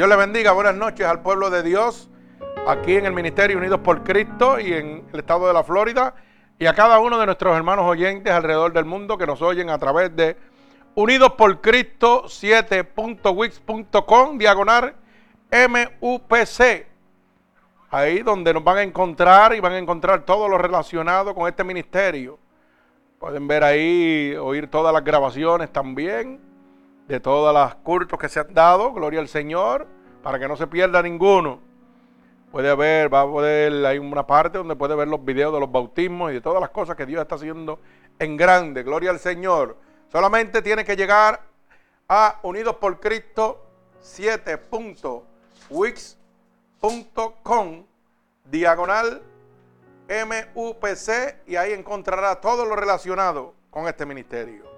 Dios le bendiga, buenas noches al pueblo de Dios, aquí en el Ministerio Unidos por Cristo y en el estado de la Florida, y a cada uno de nuestros hermanos oyentes alrededor del mundo que nos oyen a través de Unidos por Cristo 7.wix.com, diagonal MUPC. Ahí donde nos van a encontrar y van a encontrar todo lo relacionado con este ministerio. Pueden ver ahí, oír todas las grabaciones también de todos los cultos que se han dado, gloria al Señor, para que no se pierda ninguno. Puede haber, va a poder, hay una parte donde puede ver los videos de los bautismos y de todas las cosas que Dios está haciendo en grande, gloria al Señor. Solamente tiene que llegar a Unidos por Cristo 7.wix.com diagonal MUPC y ahí encontrará todo lo relacionado con este ministerio.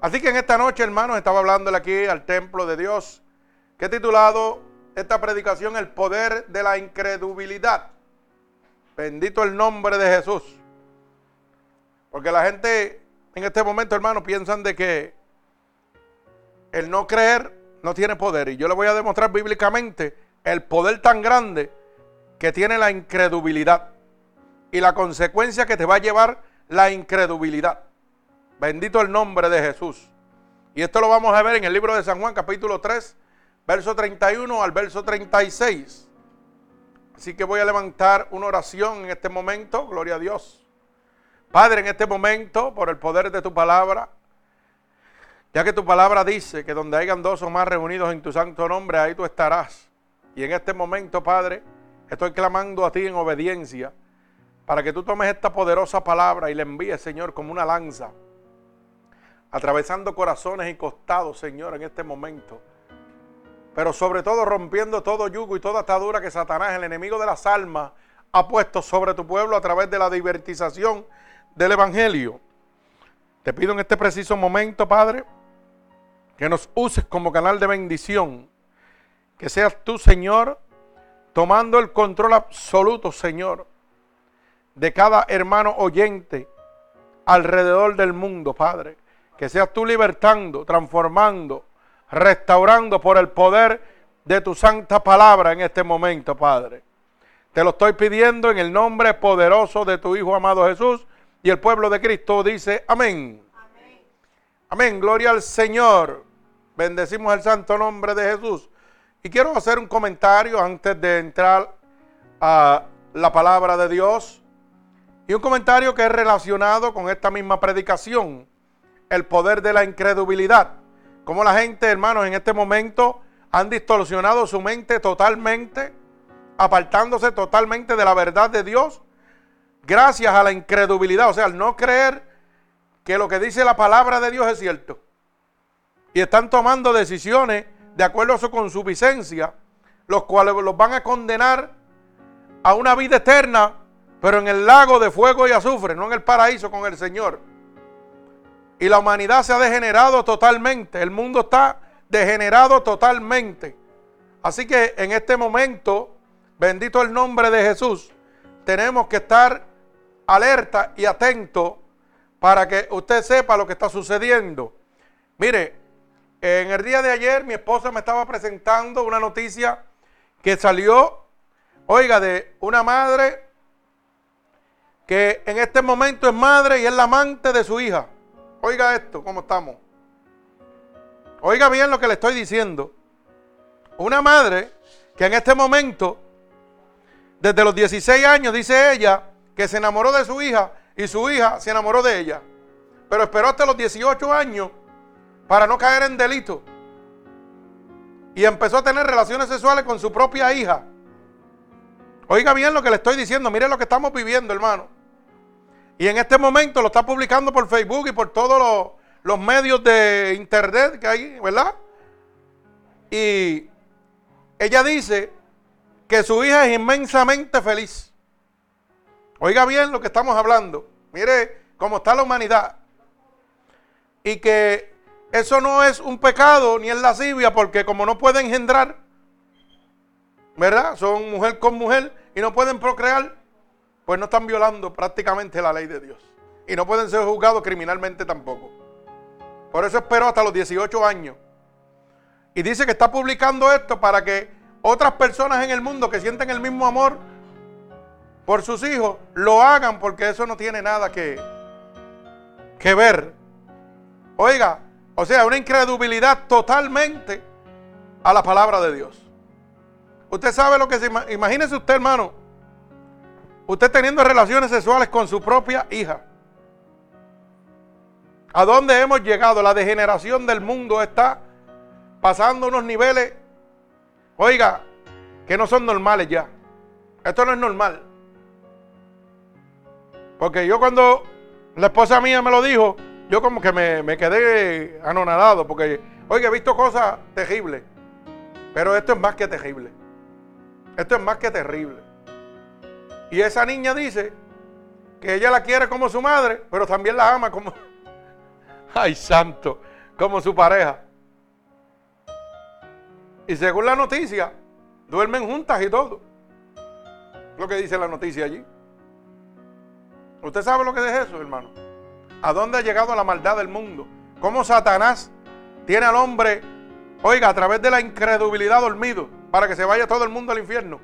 Así que en esta noche, hermanos, estaba hablándole aquí al templo de Dios, que he titulado esta predicación El poder de la incredulidad. Bendito el nombre de Jesús. Porque la gente en este momento, hermanos, piensan de que el no creer no tiene poder. Y yo le voy a demostrar bíblicamente el poder tan grande que tiene la incredulidad y la consecuencia que te va a llevar la incredulidad. Bendito el nombre de Jesús. Y esto lo vamos a ver en el libro de San Juan, capítulo 3, verso 31 al verso 36. Así que voy a levantar una oración en este momento, gloria a Dios. Padre, en este momento, por el poder de tu palabra, ya que tu palabra dice que donde hayan dos o más reunidos en tu santo nombre, ahí tú estarás. Y en este momento, Padre, estoy clamando a ti en obediencia para que tú tomes esta poderosa palabra y la envíes, Señor, como una lanza atravesando corazones y costados, Señor, en este momento. Pero sobre todo rompiendo todo yugo y toda atadura que Satanás, el enemigo de las almas, ha puesto sobre tu pueblo a través de la divertización del Evangelio. Te pido en este preciso momento, Padre, que nos uses como canal de bendición. Que seas tú, Señor, tomando el control absoluto, Señor, de cada hermano oyente alrededor del mundo, Padre que seas tú libertando, transformando, restaurando por el poder de tu santa palabra en este momento, Padre. Te lo estoy pidiendo en el nombre poderoso de tu Hijo amado Jesús. Y el pueblo de Cristo dice, amén. Amén. Amén. Gloria al Señor. Bendecimos el santo nombre de Jesús. Y quiero hacer un comentario antes de entrar a la palabra de Dios. Y un comentario que es relacionado con esta misma predicación el poder de la incredulidad. Como la gente, hermanos, en este momento han distorsionado su mente totalmente, apartándose totalmente de la verdad de Dios, gracias a la incredulidad, o sea, al no creer que lo que dice la palabra de Dios es cierto. Y están tomando decisiones de acuerdo a su consuficiencia, los cuales los van a condenar a una vida eterna, pero en el lago de fuego y azufre, no en el paraíso con el Señor. Y la humanidad se ha degenerado totalmente. El mundo está degenerado totalmente. Así que en este momento, bendito el nombre de Jesús, tenemos que estar alerta y atento para que usted sepa lo que está sucediendo. Mire, en el día de ayer mi esposa me estaba presentando una noticia que salió, oiga, de una madre que en este momento es madre y es la amante de su hija. Oiga esto, ¿cómo estamos? Oiga bien lo que le estoy diciendo. Una madre que en este momento, desde los 16 años, dice ella, que se enamoró de su hija y su hija se enamoró de ella. Pero esperó hasta los 18 años para no caer en delito. Y empezó a tener relaciones sexuales con su propia hija. Oiga bien lo que le estoy diciendo. Mire lo que estamos viviendo, hermano. Y en este momento lo está publicando por Facebook y por todos los, medios de internet que hay, ¿verdad? Y ella dice que su hija es inmensamente feliz. Oiga bien lo que estamos hablando. Mire cómo está la humanidad. Y que eso no es un pecado ni es lascivia porque como no puede engendrar, ¿verdad? Son mujer con mujer y no pueden procrear, pues no están violando prácticamente la ley de Dios. Y no pueden ser juzgados criminalmente tampoco. Por eso esperó hasta los 18 años. Y dice que está publicando esto para que otras personas en el mundo que sienten el mismo amor por sus hijos lo hagan porque eso no tiene nada que, que ver. Oiga, o sea, una incredulidad totalmente a la palabra de Dios. Usted sabe lo que se imagínese usted, hermano. Usted teniendo relaciones sexuales con su propia hija. ¿A dónde hemos llegado? La degeneración del mundo está pasando unos niveles, oiga, que no son normales ya. Esto no es normal. Porque yo cuando la esposa mía me lo dijo, yo como que me, quedé anonadado, porque, oiga, he visto cosas terribles. Pero esto es más que terrible. Esto es más que terrible. Y esa niña dice que ella la quiere como su madre, pero también la ama como, ay santo, como su pareja. Y según la noticia, duermen juntas y todo. Lo que dice la noticia allí. ¿Usted sabe lo que es eso, hermano? ¿A dónde ha llegado la maldad del mundo? ¿Cómo Satanás tiene al hombre, oiga, a través de la incredulidad dormido? para que se vaya todo el mundo al infierno.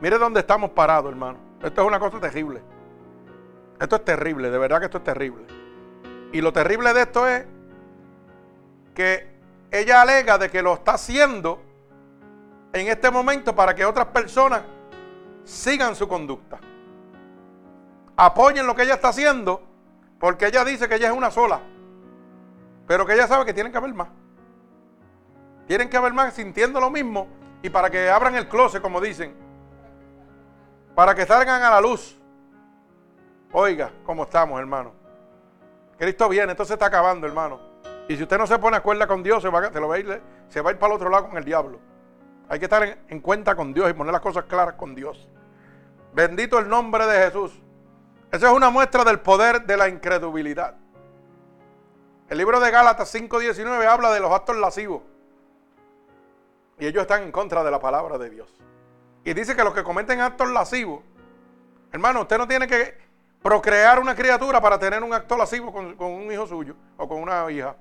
Mire dónde estamos parados, hermano. Esto es una cosa terrible. Esto es terrible, de verdad que esto es terrible. Y lo terrible de esto es que ella alega de que lo está haciendo en este momento para que otras personas sigan su conducta. Apoyen lo que ella está haciendo porque ella dice que ella es una sola. Pero que ella sabe que tienen que haber más. Tienen que haber más sintiendo lo mismo y para que abran el closet, como dicen. Para que salgan a la luz. Oiga, ¿cómo estamos, hermano? Cristo viene, esto se está acabando, hermano. Y si usted no se pone a cuerda con Dios, se va, se lo a ir, se va a ir para el otro lado con el diablo. Hay que estar en, en cuenta con Dios y poner las cosas claras con Dios. Bendito el nombre de Jesús. Esa es una muestra del poder de la incredulidad. El libro de Gálatas 5.19 habla de los actos lascivos. Y ellos están en contra de la palabra de Dios. Y dice que los que cometen actos lascivos, hermano, usted no tiene que procrear una criatura para tener un acto lascivo con, un hijo suyo o con una hija.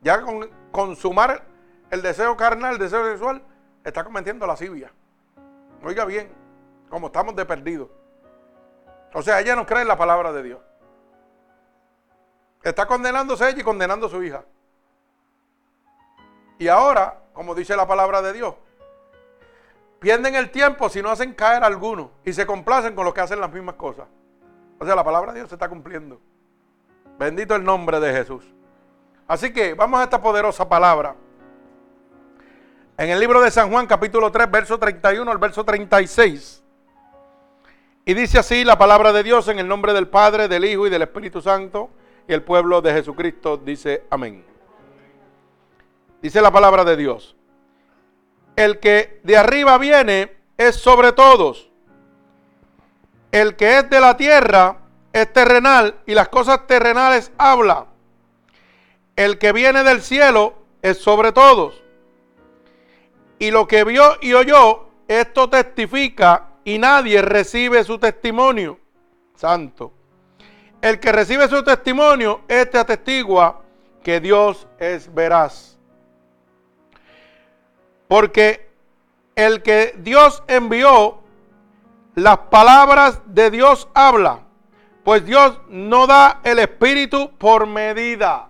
Ya con consumar el deseo carnal, el deseo sexual, está cometiendo lascivia. Oiga bien, como estamos de perdido. O sea, ella no cree en la palabra de Dios. Está condenándose ella y condenando a su hija. Y ahora como dice la palabra de Dios. Pierden el tiempo si no hacen caer a alguno y se complacen con los que hacen las mismas cosas. O sea, la palabra de Dios se está cumpliendo. Bendito el nombre de Jesús. Así que vamos a esta poderosa palabra. En el libro de San Juan, capítulo 3, verso 31 al verso 36. Y dice así la palabra de Dios en el nombre del Padre, del Hijo y del Espíritu Santo. Y el pueblo de Jesucristo dice amén. Dice la palabra de Dios. El que de arriba viene es sobre todos. El que es de la tierra es terrenal y las cosas terrenales habla. El que viene del cielo es sobre todos. Y lo que vio y oyó, esto testifica y nadie recibe su testimonio. Santo. El que recibe su testimonio, este atestigua que Dios es veraz. Porque el que Dios envió, las palabras de Dios habla. Pues Dios no da el Espíritu por medida.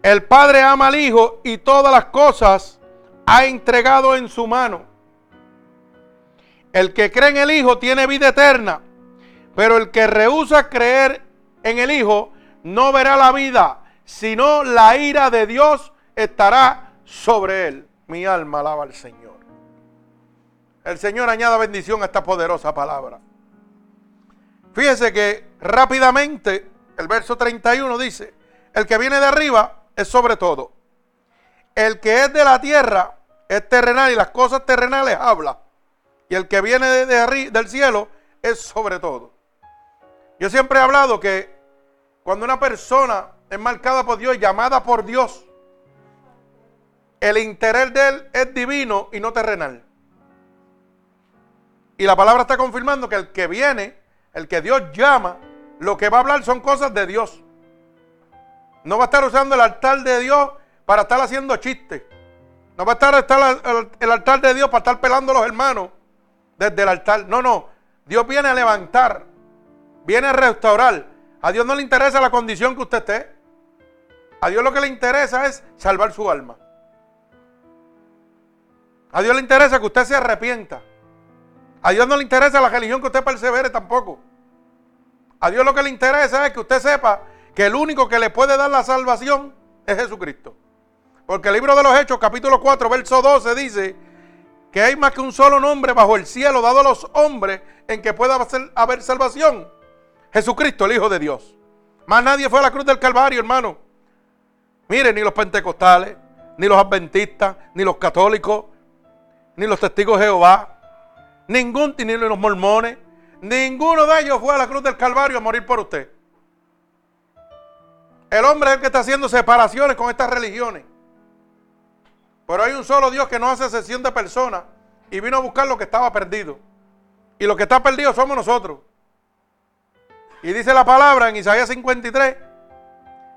El Padre ama al Hijo y todas las cosas ha entregado en su mano. El que cree en el Hijo tiene vida eterna, pero el que rehúsa creer en el Hijo no verá la vida, sino la ira de Dios estará sobre él. Mi alma alaba al Señor. El Señor añada bendición a esta poderosa palabra. Fíjese que rápidamente el verso 31 dice, el que viene de arriba es sobre todo. El que es de la tierra es terrenal y las cosas terrenales habla. Y el que viene del cielo es sobre todo. Yo siempre he hablado que cuando una persona es marcada por Dios, llamada por Dios, el interés de él es divino y no terrenal. Y la palabra está confirmando que el que viene, el que Dios llama, lo que va a hablar son cosas de Dios. No va a estar usando el altar de Dios para estar haciendo chistes. No va a estar, estar el altar de Dios para estar pelando a los hermanos desde el altar. No, no. Dios viene a levantar, viene a restaurar. A Dios no le interesa la condición que usted esté. A Dios lo que le interesa es salvar su alma. A Dios le interesa que usted se arrepienta. A Dios no le interesa la religión que usted persevere tampoco. A Dios lo que le interesa es que usted sepa que el único que le puede dar la salvación es Jesucristo. Porque el libro de los Hechos, capítulo 4, verso 12, dice que hay más que un solo nombre bajo el cielo dado a los hombres en que pueda haber salvación. Jesucristo, el Hijo de Dios. Más nadie fue a la cruz del Calvario, hermano. Mire, ni los pentecostales, ni los adventistas, ni los católicos, ni los testigos de Jehová, ningún, ni los mormones, ninguno de ellos fue a la cruz del Calvario a morir por usted. El hombre es el que está haciendo separaciones con estas religiones. Pero hay un solo Dios que no hace sesión de personas y vino a buscar lo que estaba perdido. Y lo que está perdido somos nosotros. Y dice la palabra en Isaías 53,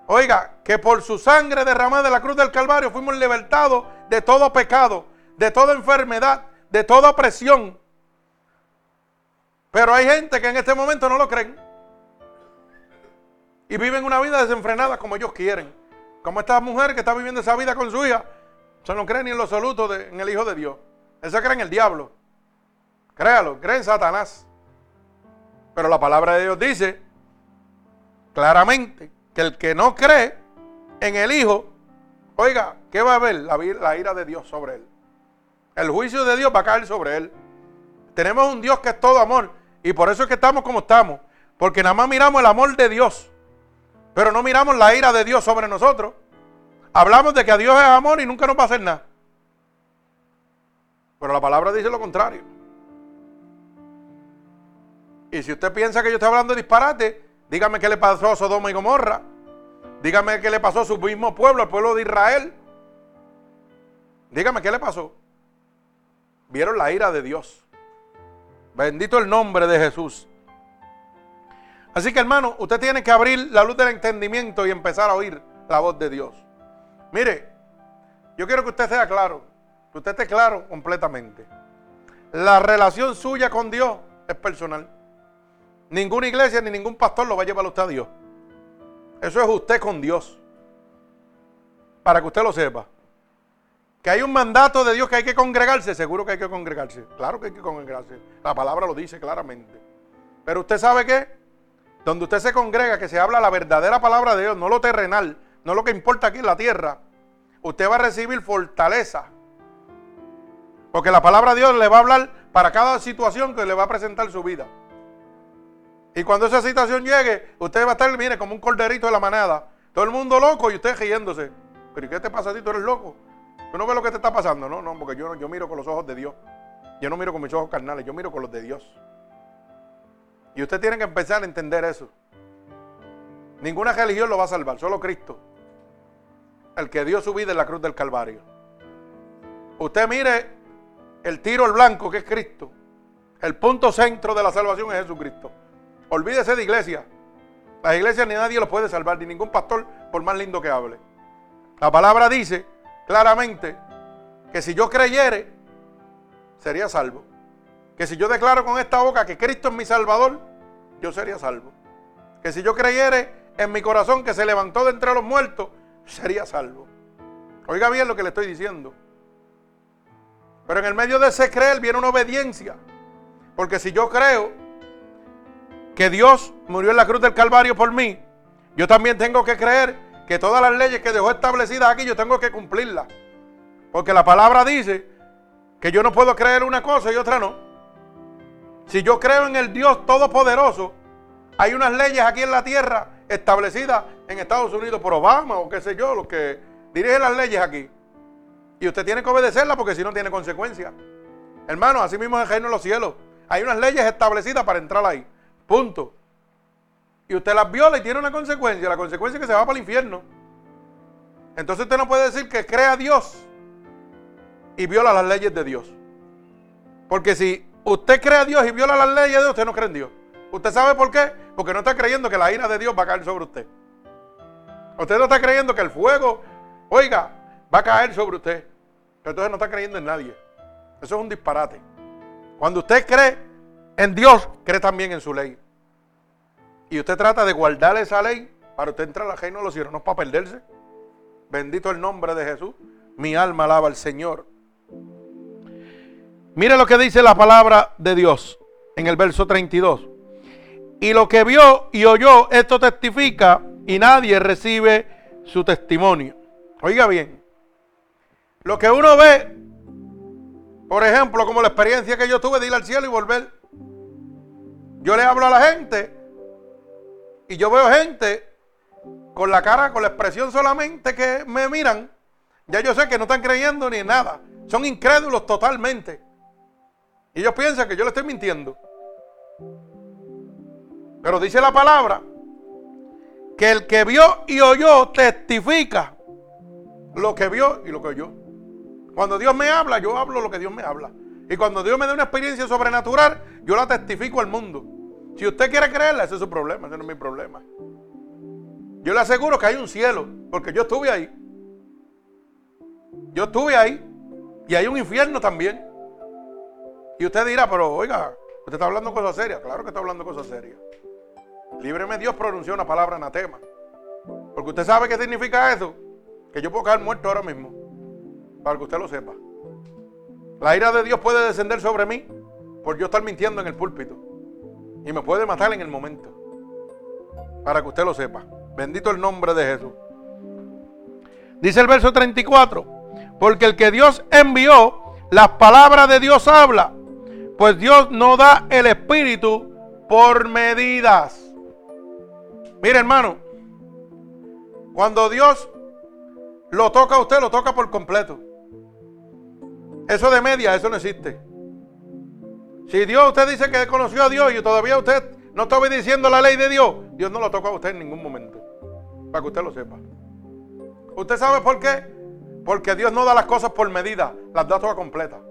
oiga, que por su sangre derramada de la cruz del Calvario fuimos libertados de todo pecado, de toda enfermedad, de toda opresión. Pero hay gente que en este momento no lo creen. Y viven una vida desenfrenada como ellos quieren. Como esta mujer que está viviendo esa vida con su hija. Se no cree ni en lo absoluto en el Hijo de Dios. Él se cree en el diablo. Créalo, cree en Satanás. Pero la palabra de Dios dice claramente que el que no cree en el Hijo, oiga, ¿qué va a haber? La, la ira de Dios sobre él. El juicio de Dios va a caer sobre él. Tenemos un Dios que es todo amor. Y por eso es que estamos como estamos. Porque nada más miramos el amor de Dios. Pero no miramos la ira de Dios sobre nosotros. Hablamos de que a Dios es amor y nunca nos va a hacer nada. Pero la palabra dice lo contrario. Y si usted piensa que yo estoy hablando de disparate, dígame qué le pasó a Sodoma y Gomorra. Dígame qué le pasó a su mismo pueblo, al pueblo de Israel. Dígame qué le pasó. Vieron la ira de Dios. Bendito el nombre de Jesús. Así que hermano, usted tiene que abrir la luz del entendimiento y empezar a oír la voz de Dios. Mire, yo quiero que usted sea claro, que usted esté claro completamente. La relación suya con Dios es personal. Ninguna iglesia ni ningún pastor lo va a llevar usted a Dios. Eso es usted con Dios. Para que usted lo sepa. Que hay un mandato de Dios que hay que congregarse, seguro que hay que congregarse. Claro que hay que congregarse. La palabra lo dice claramente. Pero usted sabe que donde usted se congrega, que se habla la verdadera palabra de Dios, no lo terrenal, no lo que importa aquí en la tierra, usted va a recibir fortaleza. Porque la palabra de Dios le va a hablar para cada situación que le va a presentar su vida. Y cuando esa situación llegue, usted va a estar, mire, como un corderito de la manada. Todo el mundo loco y usted riéndose. ¿Pero qué te pasa a ti? ¿Tú eres loco? ¿Tú no ves lo que te está pasando? No, no, porque yo, yo miro con los ojos de Dios. Yo no miro con mis ojos carnales, yo miro con los de Dios. Y usted tiene que empezar a entender eso. Ninguna religión lo va a salvar, solo Cristo. El que dio su vida en la cruz del Calvario. Usted mire el tiro al blanco que es Cristo. El punto centro de la salvación es Jesucristo. Olvídese de iglesia. Las iglesias ni nadie lo puede salvar, ni ningún pastor, por más lindo que hable. La palabra dice claramente que si yo creyere, sería salvo. Que si yo declaro con esta boca que Cristo es mi Salvador, yo sería salvo. Que si yo creyere en mi corazón que se levantó de entre los muertos, sería salvo. Oiga bien lo que le estoy diciendo. Pero en el medio de ese creer viene una obediencia. Porque si yo creo que Dios murió en la cruz del Calvario por mí, yo también tengo que creer que todas las leyes que dejó establecidas aquí yo tengo que cumplirlas. Porque la palabra dice que yo no puedo creer una cosa y otra no. Si yo creo en el Dios Todopoderoso, hay unas leyes aquí en la tierra establecidas en Estados Unidos por Obama o qué sé yo, los que dirigen las leyes aquí. Y usted tiene que obedecerlas porque si no tiene consecuencias. Hermano, así mismo es el reino de los cielos. Hay unas leyes establecidas para entrar ahí. Punto. Y usted las viola y tiene una consecuencia. La consecuencia es que se va para el infierno. Entonces usted no puede decir que crea a Dios y viola las leyes de Dios. Porque si usted cree a Dios y viola las leyes de Dios, usted no cree en Dios. ¿Usted sabe por qué? Porque no está creyendo que la ira de Dios va a caer sobre usted. Usted no está creyendo que el fuego, oiga, va a caer sobre usted. Entonces no está creyendo en nadie. Eso es un disparate. Cuando usted cree en Dios, cree también en su ley. Y usted trata de guardar esa ley para usted entrar al reino de los cielos, no para perderse. Bendito el nombre de Jesús. Mi alma alaba al Señor. Mire lo que dice la palabra de Dios en el verso 32. Y lo que vio y oyó, esto testifica y nadie recibe su testimonio. Oiga bien, lo que uno ve, por ejemplo, como la experiencia que yo tuve de ir al cielo y volver. Yo le hablo a la gente y yo veo gente con la cara, con la expresión solamente que me miran. Ya yo sé que no están creyendo ni en nada. Son incrédulos totalmente. Y ellos piensan que yo le estoy mintiendo. Pero dice la palabra que el que vio y oyó testifica lo que vio y lo que oyó. Cuando Dios me habla, yo hablo lo que Dios me habla. Y cuando Dios me da una experiencia sobrenatural, yo la testifico al mundo. Si usted quiere creerla, ese es su problema, ese no es mi problema. Yo le aseguro que hay un cielo, porque yo estuve ahí. Yo estuve ahí. Y hay un infierno también. Y usted dirá, pero oiga, usted está hablando cosas serias. Claro que está hablando cosas serias. Líbreme Dios pronunció una palabra anatema. Porque usted sabe qué significa eso. Que yo puedo caer muerto ahora mismo. Para que usted lo sepa. La ira de Dios puede descender sobre mí por yo estar mintiendo en el púlpito. Y me puede matar en el momento. Para que usted lo sepa. Bendito el nombre de Jesús. Dice el verso 34. Porque el que Dios envió, las palabras de Dios habla. Pues Dios no da el espíritu por medidas. Mire, hermano, cuando Dios lo toca a usted, lo toca por completo. Eso de media, eso no existe. Si Dios, usted dice que conoció a Dios y todavía usted no está obedeciendo la ley de Dios, Dios no lo toca a usted en ningún momento. Para que usted lo sepa. ¿Usted sabe por qué? Porque Dios no da las cosas por medida, las da todas completas.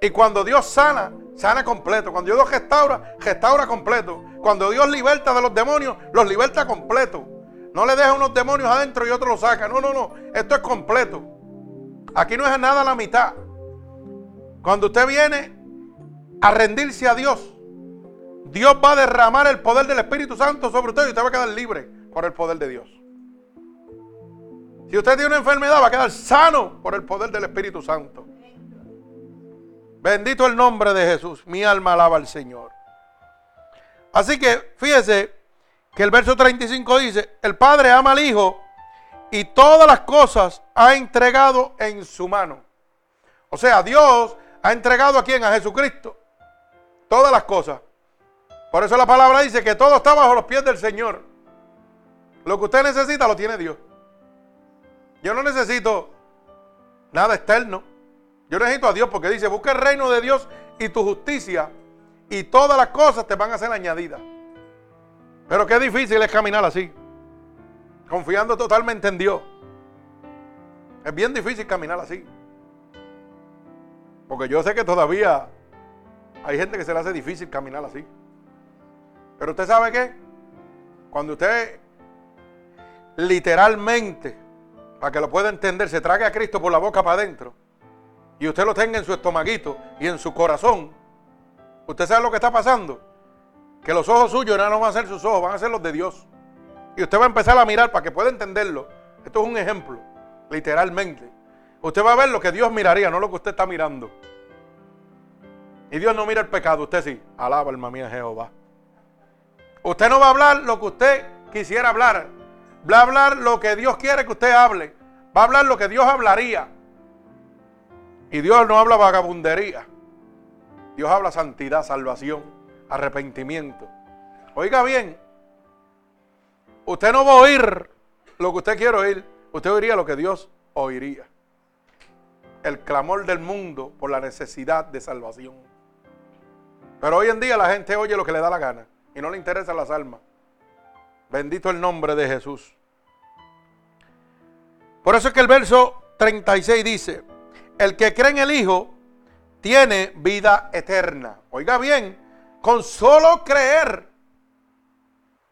Y cuando Dios sana, sana completo. Cuando Dios restaura, restaura completo. Cuando Dios liberta de los demonios, los liberta completo. No le deja unos demonios adentro y otros los saca. No, no, no. Esto es completo. Aquí no es nada la mitad. Cuando usted viene a rendirse a Dios, Dios va a derramar el poder del Espíritu Santo sobre usted y usted va a quedar libre por el poder de Dios. Si usted tiene una enfermedad, va a quedar sano por el poder del Espíritu Santo. Bendito el nombre de Jesús. Mi alma alaba al Señor. Así que fíjese que el verso 35 dice, el Padre ama al Hijo y todas las cosas ha entregado en su mano. O sea, Dios ha entregado a quién? A Jesucristo. Todas las cosas. Por eso la palabra dice que todo está bajo los pies del Señor. Lo que usted necesita lo tiene Dios. Yo no necesito nada externo. Yo necesito a Dios porque dice, busca el reino de Dios y tu justicia y todas las cosas te van a ser añadidas. Pero qué difícil es caminar así, confiando totalmente en Dios. Es bien difícil caminar así. Porque yo sé que todavía hay gente que se le hace difícil caminar así. Pero usted sabe qué? Cuando usted literalmente, para que lo pueda entender, se trague a Cristo por la boca para adentro y usted lo tenga en su estomaguito y en su corazón, usted sabe lo que está pasando. Que los ojos suyos no van a ser sus ojos, van a ser los de Dios. Y usted va a empezar a mirar para que pueda entenderlo. Esto es un ejemplo, literalmente. Usted va a ver lo que Dios miraría, no lo que usted está mirando. Y Dios no mira el pecado, usted sí. Alaba alma mía Jehová. Usted no va a hablar lo que usted quisiera hablar. Va a hablar lo que Dios quiere que usted hable. Va a hablar lo que Dios hablaría. Y Dios no habla vagabundería. Dios habla santidad, salvación, arrepentimiento. Oiga bien, usted no va a oír lo que usted quiere oír, usted oiría lo que Dios oiría. El clamor del mundo por la necesidad de salvación. Pero hoy en día la gente oye lo que le da la gana y no le interesan las almas. Bendito el nombre de Jesús. Por eso es que el verso 36 dice, el que cree en el Hijo tiene vida eterna. Oiga bien, con solo creer.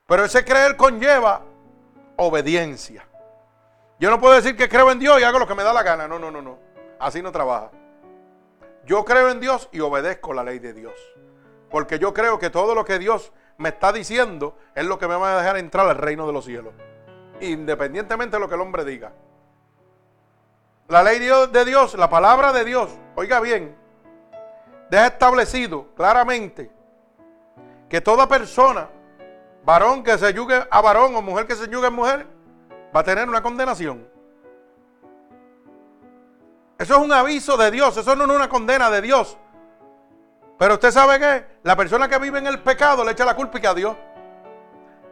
Pero ese creer conlleva obediencia. Yo no puedo decir que creo en Dios y hago lo que me da la gana. No, no, no, no. Así no trabaja. Yo creo en Dios y obedezco la ley de Dios. Porque yo creo que todo lo que Dios me está diciendo es lo que me va a dejar entrar al reino de los cielos. Independientemente de lo que el hombre diga. La ley de Dios, la palabra de Dios, oiga bien, deja establecido claramente que toda persona, varón que se yugue a varón o mujer que se yugue a mujer, va a tener una condenación. Eso es un aviso de Dios, eso no es una condena de Dios. Pero usted sabe que la persona que vive en el pecado le echa la culpa y que a Dios.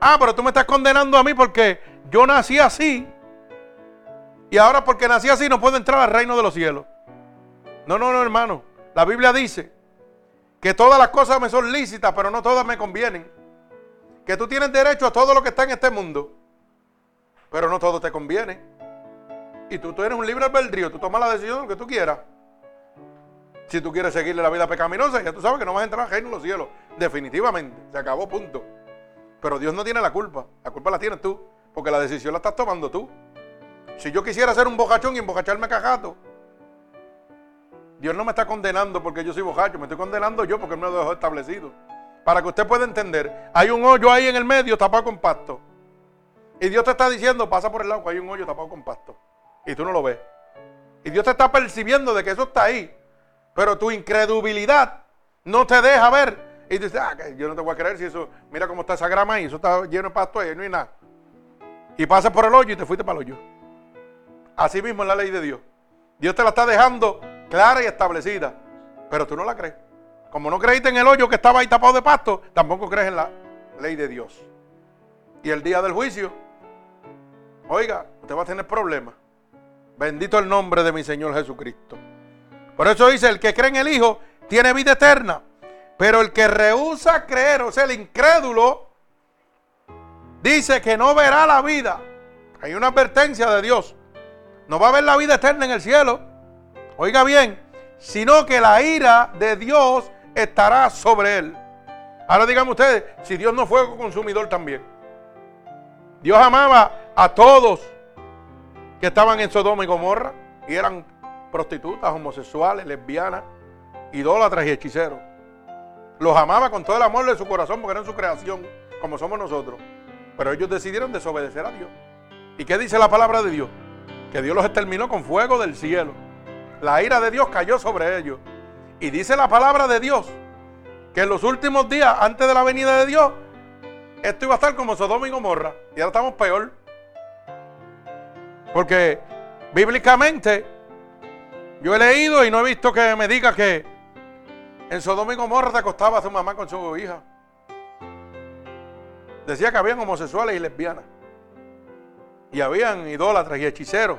Ah, pero tú me estás condenando a mí porque yo nací así. Y ahora porque nací así no puedo entrar al reino de los cielos. No, no, no, hermano. La Biblia dice que todas las cosas me son lícitas, pero no todas me convienen. Que tú tienes derecho a todo lo que está en este mundo, pero no todo te conviene. Y tú, tú eres un libre albedrío, tú tomas la decisión que tú quieras. Si tú quieres seguirle la vida pecaminosa, ya tú sabes que no vas a entrar al reino de los cielos. Definitivamente, se acabó, punto. Pero Dios no tiene la culpa, la culpa la tienes tú, porque la decisión la estás tomando tú. Si yo quisiera ser un bocachón y embocacharme cajato, Dios no me está condenando porque yo soy bocacho, me estoy condenando yo porque Él me lo dejó establecido. Para que usted pueda entender, hay un hoyo ahí en el medio tapado con pasto. Y Dios te está diciendo, pasa por el lado que hay un hoyo tapado con pasto. Y tú no lo ves. Y Dios te está percibiendo de que eso está ahí. Pero tu incredulidad no te deja ver. Y dices, ah, yo no te voy a creer si eso, mira cómo está esa grama ahí, eso está lleno de pasto ahí, no hay nada. Y pasas por el hoyo y te fuiste para el hoyo. Así mismo es la ley de Dios. Dios te la está dejando clara y establecida, pero tú no la crees. Como no creíste en el hoyo que estaba ahí tapado de pasto, tampoco crees en la ley de Dios. Y el día del juicio, oiga, usted va a tener problemas. Bendito el nombre de mi Señor Jesucristo. Por eso dice, el que cree en el Hijo tiene vida eterna. Pero el que rehúsa creer, o sea, el incrédulo, dice que no verá la vida. Hay una advertencia de Dios. No va a haber la vida eterna en el cielo. Oiga bien, sino que la ira de Dios estará sobre él. Ahora díganme ustedes, si Dios no fue consumidor también. Dios amaba a todos que estaban en Sodoma y Gomorra y eran prostitutas, homosexuales, lesbianas, idólatras y hechiceros. Los amaba con todo el amor de su corazón porque eran su creación, como somos nosotros. Pero ellos decidieron desobedecer a Dios. ¿Y qué dice la palabra de Dios? que Dios los exterminó con fuego del cielo. La ira de Dios cayó sobre ellos. Y dice la palabra de Dios que en los últimos días, antes de la venida de Dios, esto iba a estar como Sodoma y Gomorra. Y ahora estamos peor. Porque bíblicamente yo he leído y no he visto que me diga que en Sodoma y Gomorra te acostaba su mamá con su hija. Decía que habían homosexuales y lesbianas. Y habían idólatras y hechiceros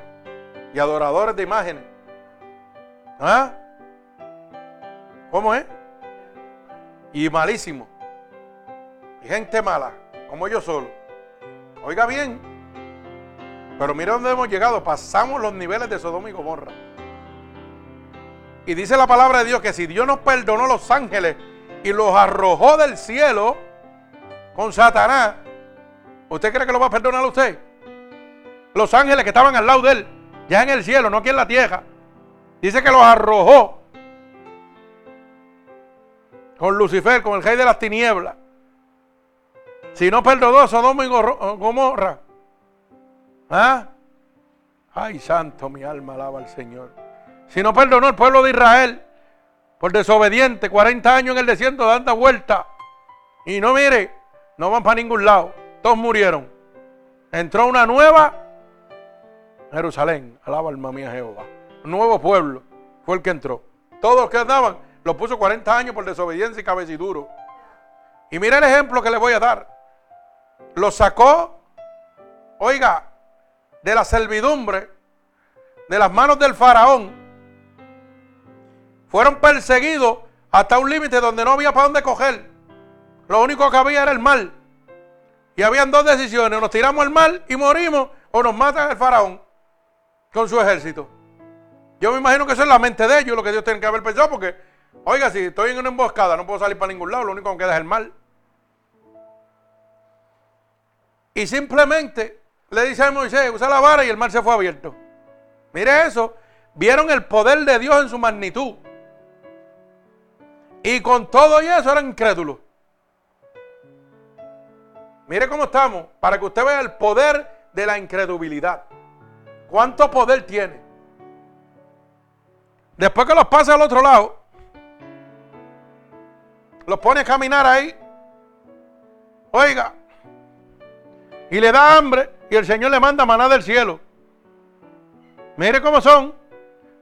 y adoradores de imágenes. ¿Ah? ¿Cómo es? Y malísimo. Y gente mala, como yo solo. Oiga bien. Pero mira dónde hemos llegado. Pasamos los niveles de Sodoma y Gomorra. Y dice la palabra de Dios que si Dios nos perdonó los ángeles y los arrojó del cielo con Satanás, ¿usted cree que lo va a perdonar a usted? Los ángeles que estaban al lado de él, ya en el cielo, no aquí en la tierra. Dice que los arrojó con Lucifer, con el rey de las tinieblas. Si no perdonó a Sodoma y Gomorra. ¿Ah? Ay, santo, mi alma alaba al Señor. Si no perdonó al pueblo de Israel por desobediente, 40 años en el desierto dando vuelta. Y no mire, no van para ningún lado. Todos murieron. Entró una nueva Jerusalén, alaba alma mía Jehová. Nuevo pueblo fue el que entró. Todos los que andaban los puso 40 años por desobediencia y cabeciduro. Y mira el ejemplo que le voy a dar. Los sacó, oiga, de la servidumbre, de las manos del faraón. Fueron perseguidos hasta un límite donde no había para dónde coger. Lo único que había era el mal. Y habían dos decisiones, nos tiramos al mal y morimos o nos matan el faraón con su ejército. Yo me imagino que eso es la mente de ellos, lo que Dios tiene que haber pensado, porque, oiga, si estoy en una emboscada, no puedo salir para ningún lado, lo único que queda es el mal. Y simplemente le dice a Moisés, usa la vara y el mar se fue abierto. Mire eso, vieron el poder de Dios en su magnitud. Y con todo y eso eran incrédulos. Mire cómo estamos, para que usted vea el poder de la incredulidad. ¿Cuánto poder tiene? Después que los pasa al otro lado, los pone a caminar ahí. Oiga, y le da hambre y el Señor le manda maná del cielo. Mire cómo son.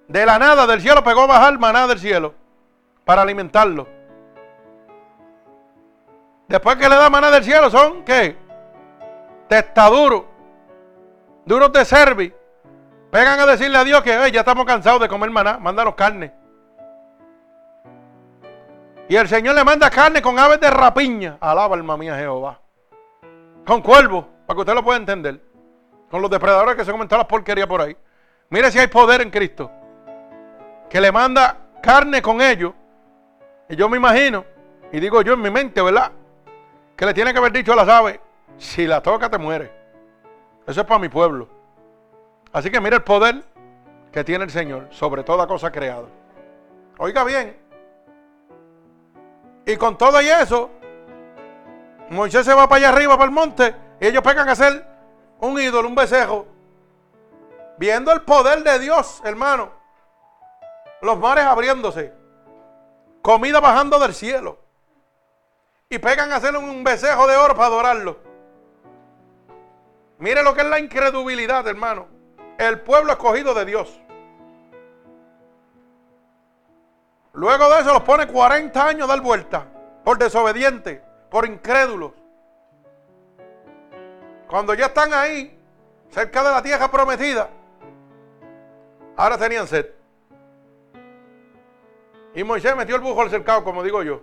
De la nada del cielo pegó a bajar maná del cielo para alimentarlo. Después que le da maná del cielo son, ¿qué? Testaduros, duros de servi. Pegan a decirle a Dios que ya estamos cansados de comer maná, mándanos carne. Y el Señor le manda carne con aves de rapiña. Alaba alma mía Jehová. Con cuervos, para que usted lo pueda entender. Con los depredadores que se comen todas las porquerías por ahí. Mire si hay poder en Cristo. Que le manda carne con ellos. Y yo me imagino, y digo yo en mi mente, ¿verdad? Que le tiene que haber dicho a las aves, si la toca te muere. Eso es para mi pueblo. Así que mire el poder que tiene el Señor sobre toda cosa creada. Oiga bien. Y con todo y eso, Moisés se va para allá arriba, para el monte, y ellos pegan a hacer un ídolo, un besejo. Viendo el poder de Dios, hermano. Los mares abriéndose. Comida bajando del cielo. Y pegan a hacer un besejo de oro para adorarlo. Mire lo que es la incredulidad, hermano. El pueblo escogido de Dios. Luego de eso los pone 40 años a dar vuelta. Por desobediente, por incrédulos. Cuando ya están ahí, cerca de la tierra prometida, ahora tenían sed. Y Moisés metió el bujo al cercado, como digo yo.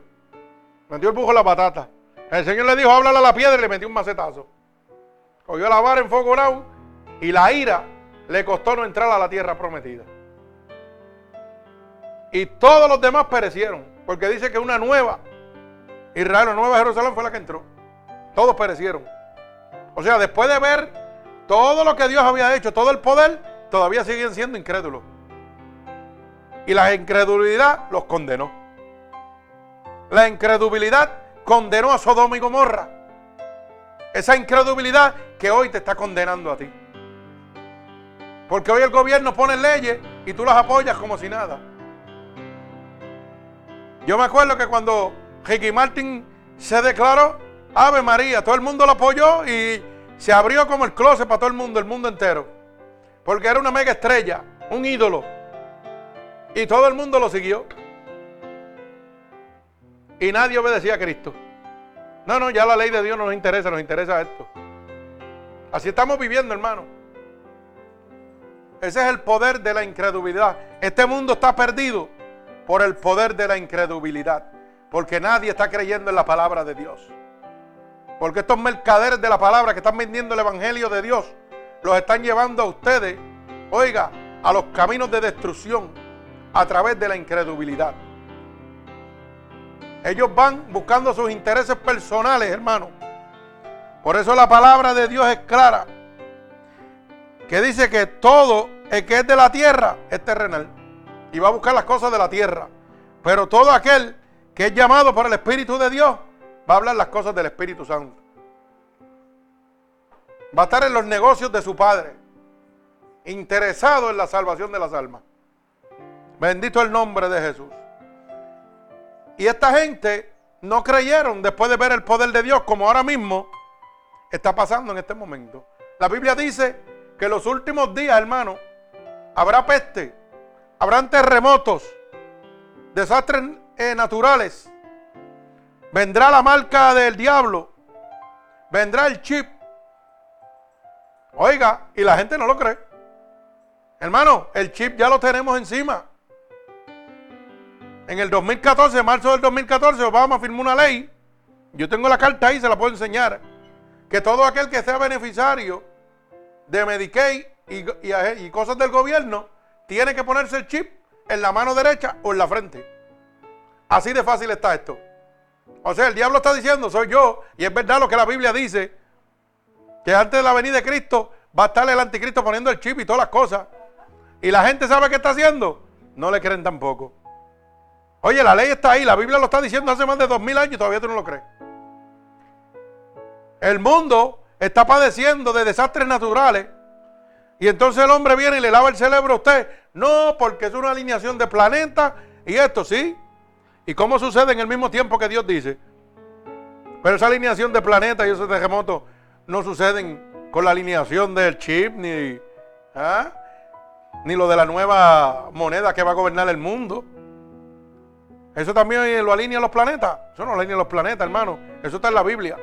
Metió el bujo en la patata. El Señor le dijo, háblale a la piedra y le metió un macetazo. Cogió la vara en fuego y la ira le costó no entrar a la tierra prometida. Y todos los demás perecieron, porque dice que una nueva Israel, una nueva Jerusalén fue la que entró. Todos perecieron. O sea, después de ver todo lo que Dios había hecho, todo el poder, todavía siguen siendo incrédulos. Y la incredulidad los condenó. La incredulidad condenó a Sodoma y Gomorra. Esa incredulidad que hoy te está condenando a ti. Porque hoy el gobierno pone leyes y tú las apoyas como si nada. Yo me acuerdo que cuando Ricky Martin se declaró, Ave María, todo el mundo lo apoyó y se abrió como el closet para todo el mundo, el mundo entero. Porque era una mega estrella, un ídolo. Y todo el mundo lo siguió. Y nadie obedecía a Cristo. No, no, ya la ley de Dios no nos interesa, nos interesa esto. Así estamos viviendo, hermano. Ese es el poder de la incredulidad. Este mundo está perdido por el poder de la incredulidad. Porque nadie está creyendo en la palabra de Dios. Porque estos mercaderes de la palabra que están vendiendo el Evangelio de Dios, los están llevando a ustedes, oiga, a los caminos de destrucción a través de la incredulidad. Ellos van buscando sus intereses personales, hermano. Por eso la palabra de Dios es clara. Que dice que todo el que es de la tierra es terrenal. Y va a buscar las cosas de la tierra. Pero todo aquel que es llamado por el Espíritu de Dios va a hablar las cosas del Espíritu Santo. Va a estar en los negocios de su Padre, interesado en la salvación de las almas. Bendito el nombre de Jesús. Y esta gente no creyeron después de ver el poder de Dios como ahora mismo está pasando en este momento. La Biblia dice que en los últimos días, hermano, habrá peste, habrán terremotos, desastres eh, naturales, Vendrá la marca del diablo. Vendrá el chip. Oiga, y la gente no lo cree. Hermano, el chip ya lo tenemos encima. En el 2014, marzo del 2014, Obama firmó una ley. Yo tengo la carta ahí, se la puedo enseñar. Que todo aquel que sea beneficiario de Medicaid y, y cosas del gobierno tiene que ponerse el chip en la mano derecha o en la frente. Así de fácil está esto. O sea, el diablo está diciendo, soy yo. Y es verdad lo que la Biblia dice, que antes de la venida de Cristo va a estar el anticristo poniendo el chip y todas las cosas. Y la gente sabe qué está haciendo. No le creen tampoco. Oye, la ley está ahí, la Biblia lo está diciendo hace más de dos mil años y todavía tú no lo crees. El mundo está padeciendo de desastres naturales. Y entonces el hombre viene y le lava el cerebro a usted. No, porque es una alineación de planetas y esto sí. ¿Y cómo sucede en el mismo tiempo que Dios dice? Pero esa alineación de planetas y esos terremotos no suceden con la alineación del chip ni, ¿ah? ni lo de la nueva moneda que va a gobernar el mundo. Eso también lo alinea los planetas. Eso no alinea los planetas, hermano. Eso está en la Biblia.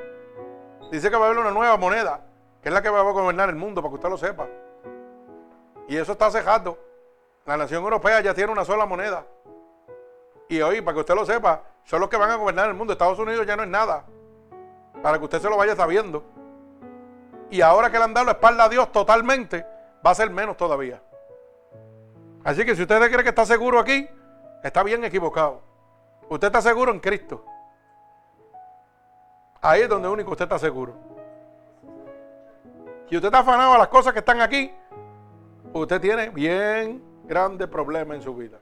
Dice que va a haber una nueva moneda, que es la que va a gobernar el mundo, para que usted lo sepa. Y eso está cejado. La nación europea ya tiene una sola moneda. Y hoy, para que usted lo sepa, son los que van a gobernar el mundo. Estados Unidos ya no es nada. Para que usted se lo vaya sabiendo. Y ahora que le han dado la espalda a Dios totalmente, va a ser menos todavía. Así que si usted cree que está seguro aquí, está bien equivocado. Usted está seguro en Cristo. Ahí es donde único usted está seguro. Si usted está afanado a las cosas que están aquí, usted tiene bien grande problema en su vida.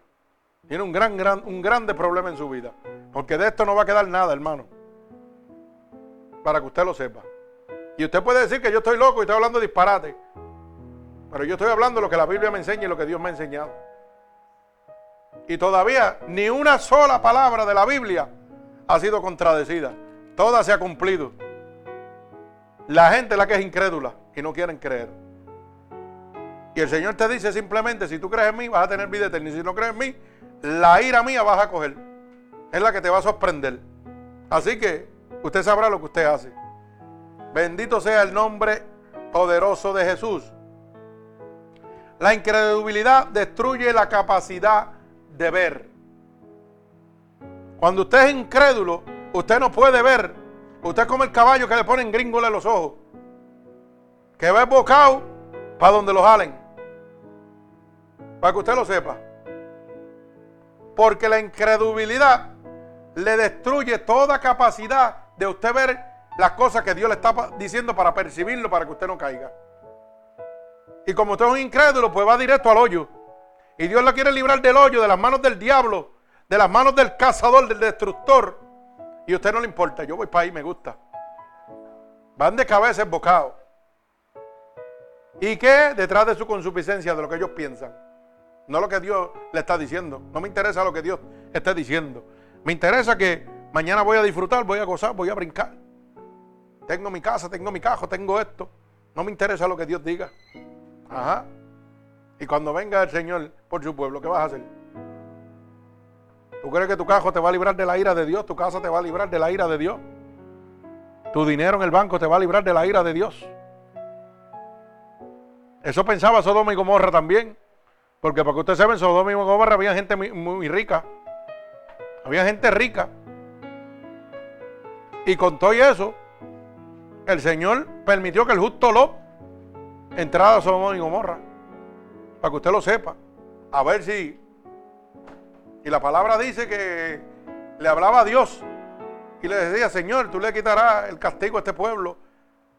Tiene un gran, gran, un grande problema en su vida. Porque de esto no va a quedar nada, hermano. Para que usted lo sepa. Y usted puede decir que yo estoy loco y estoy hablando disparate. Pero yo estoy hablando lo que la Biblia me enseña y lo que Dios me ha enseñado. Y todavía ni una sola palabra de la Biblia ha sido contradecida. Toda se ha cumplido. La gente es la que es incrédula y no quieren creer. Y el Señor te dice simplemente, si tú crees en mí, vas a tener vida eterna. Y si no crees en mí, la ira mía vas a coger. Es la que te va a sorprender. Así que usted sabrá lo que usted hace. Bendito sea el nombre poderoso de Jesús. La incredulidad destruye la capacidad de ver. Cuando usted es incrédulo, usted no puede ver. Usted es como el caballo que le ponen gringole en los ojos. Que va bocado para donde lo jalen. Para que usted lo sepa. Porque la incredulidad le destruye toda capacidad de usted ver las cosas que Dios le está diciendo para percibirlo, para que usted no caiga. Y como usted es un incrédulo, pues va directo al hoyo. Y Dios la quiere librar del hoyo, de las manos del diablo, de las manos del cazador, del destructor. Y a usted no le importa, yo voy para ahí, me gusta. Van de cabeza embocados. ¿Y qué? Detrás de su consuficiencia, de lo que ellos piensan. No lo que Dios le está diciendo. No me interesa lo que Dios esté diciendo. Me interesa que mañana voy a disfrutar, voy a gozar, voy a brincar. Tengo mi casa, tengo mi cajo, tengo esto. No me interesa lo que Dios diga. Ajá. Y cuando venga el Señor por su pueblo, ¿qué vas a hacer? ¿Tú crees que tu cajo te va a librar de la ira de Dios? ¿Tu casa te va a librar de la ira de Dios? ¿Tu dinero en el banco te va a librar de la ira de Dios? Eso pensaba Sodoma y Gomorra también. Porque para que usted sepa, en Sodoma y Gomorra había gente muy, rica. Había gente rica. Y con todo eso, el Señor permitió que el justo Lot entrara a Sodoma y Gomorra. Para que usted lo sepa. A ver si. Y la palabra dice que le hablaba a Dios. Y le decía, Señor, tú le quitarás el castigo a este pueblo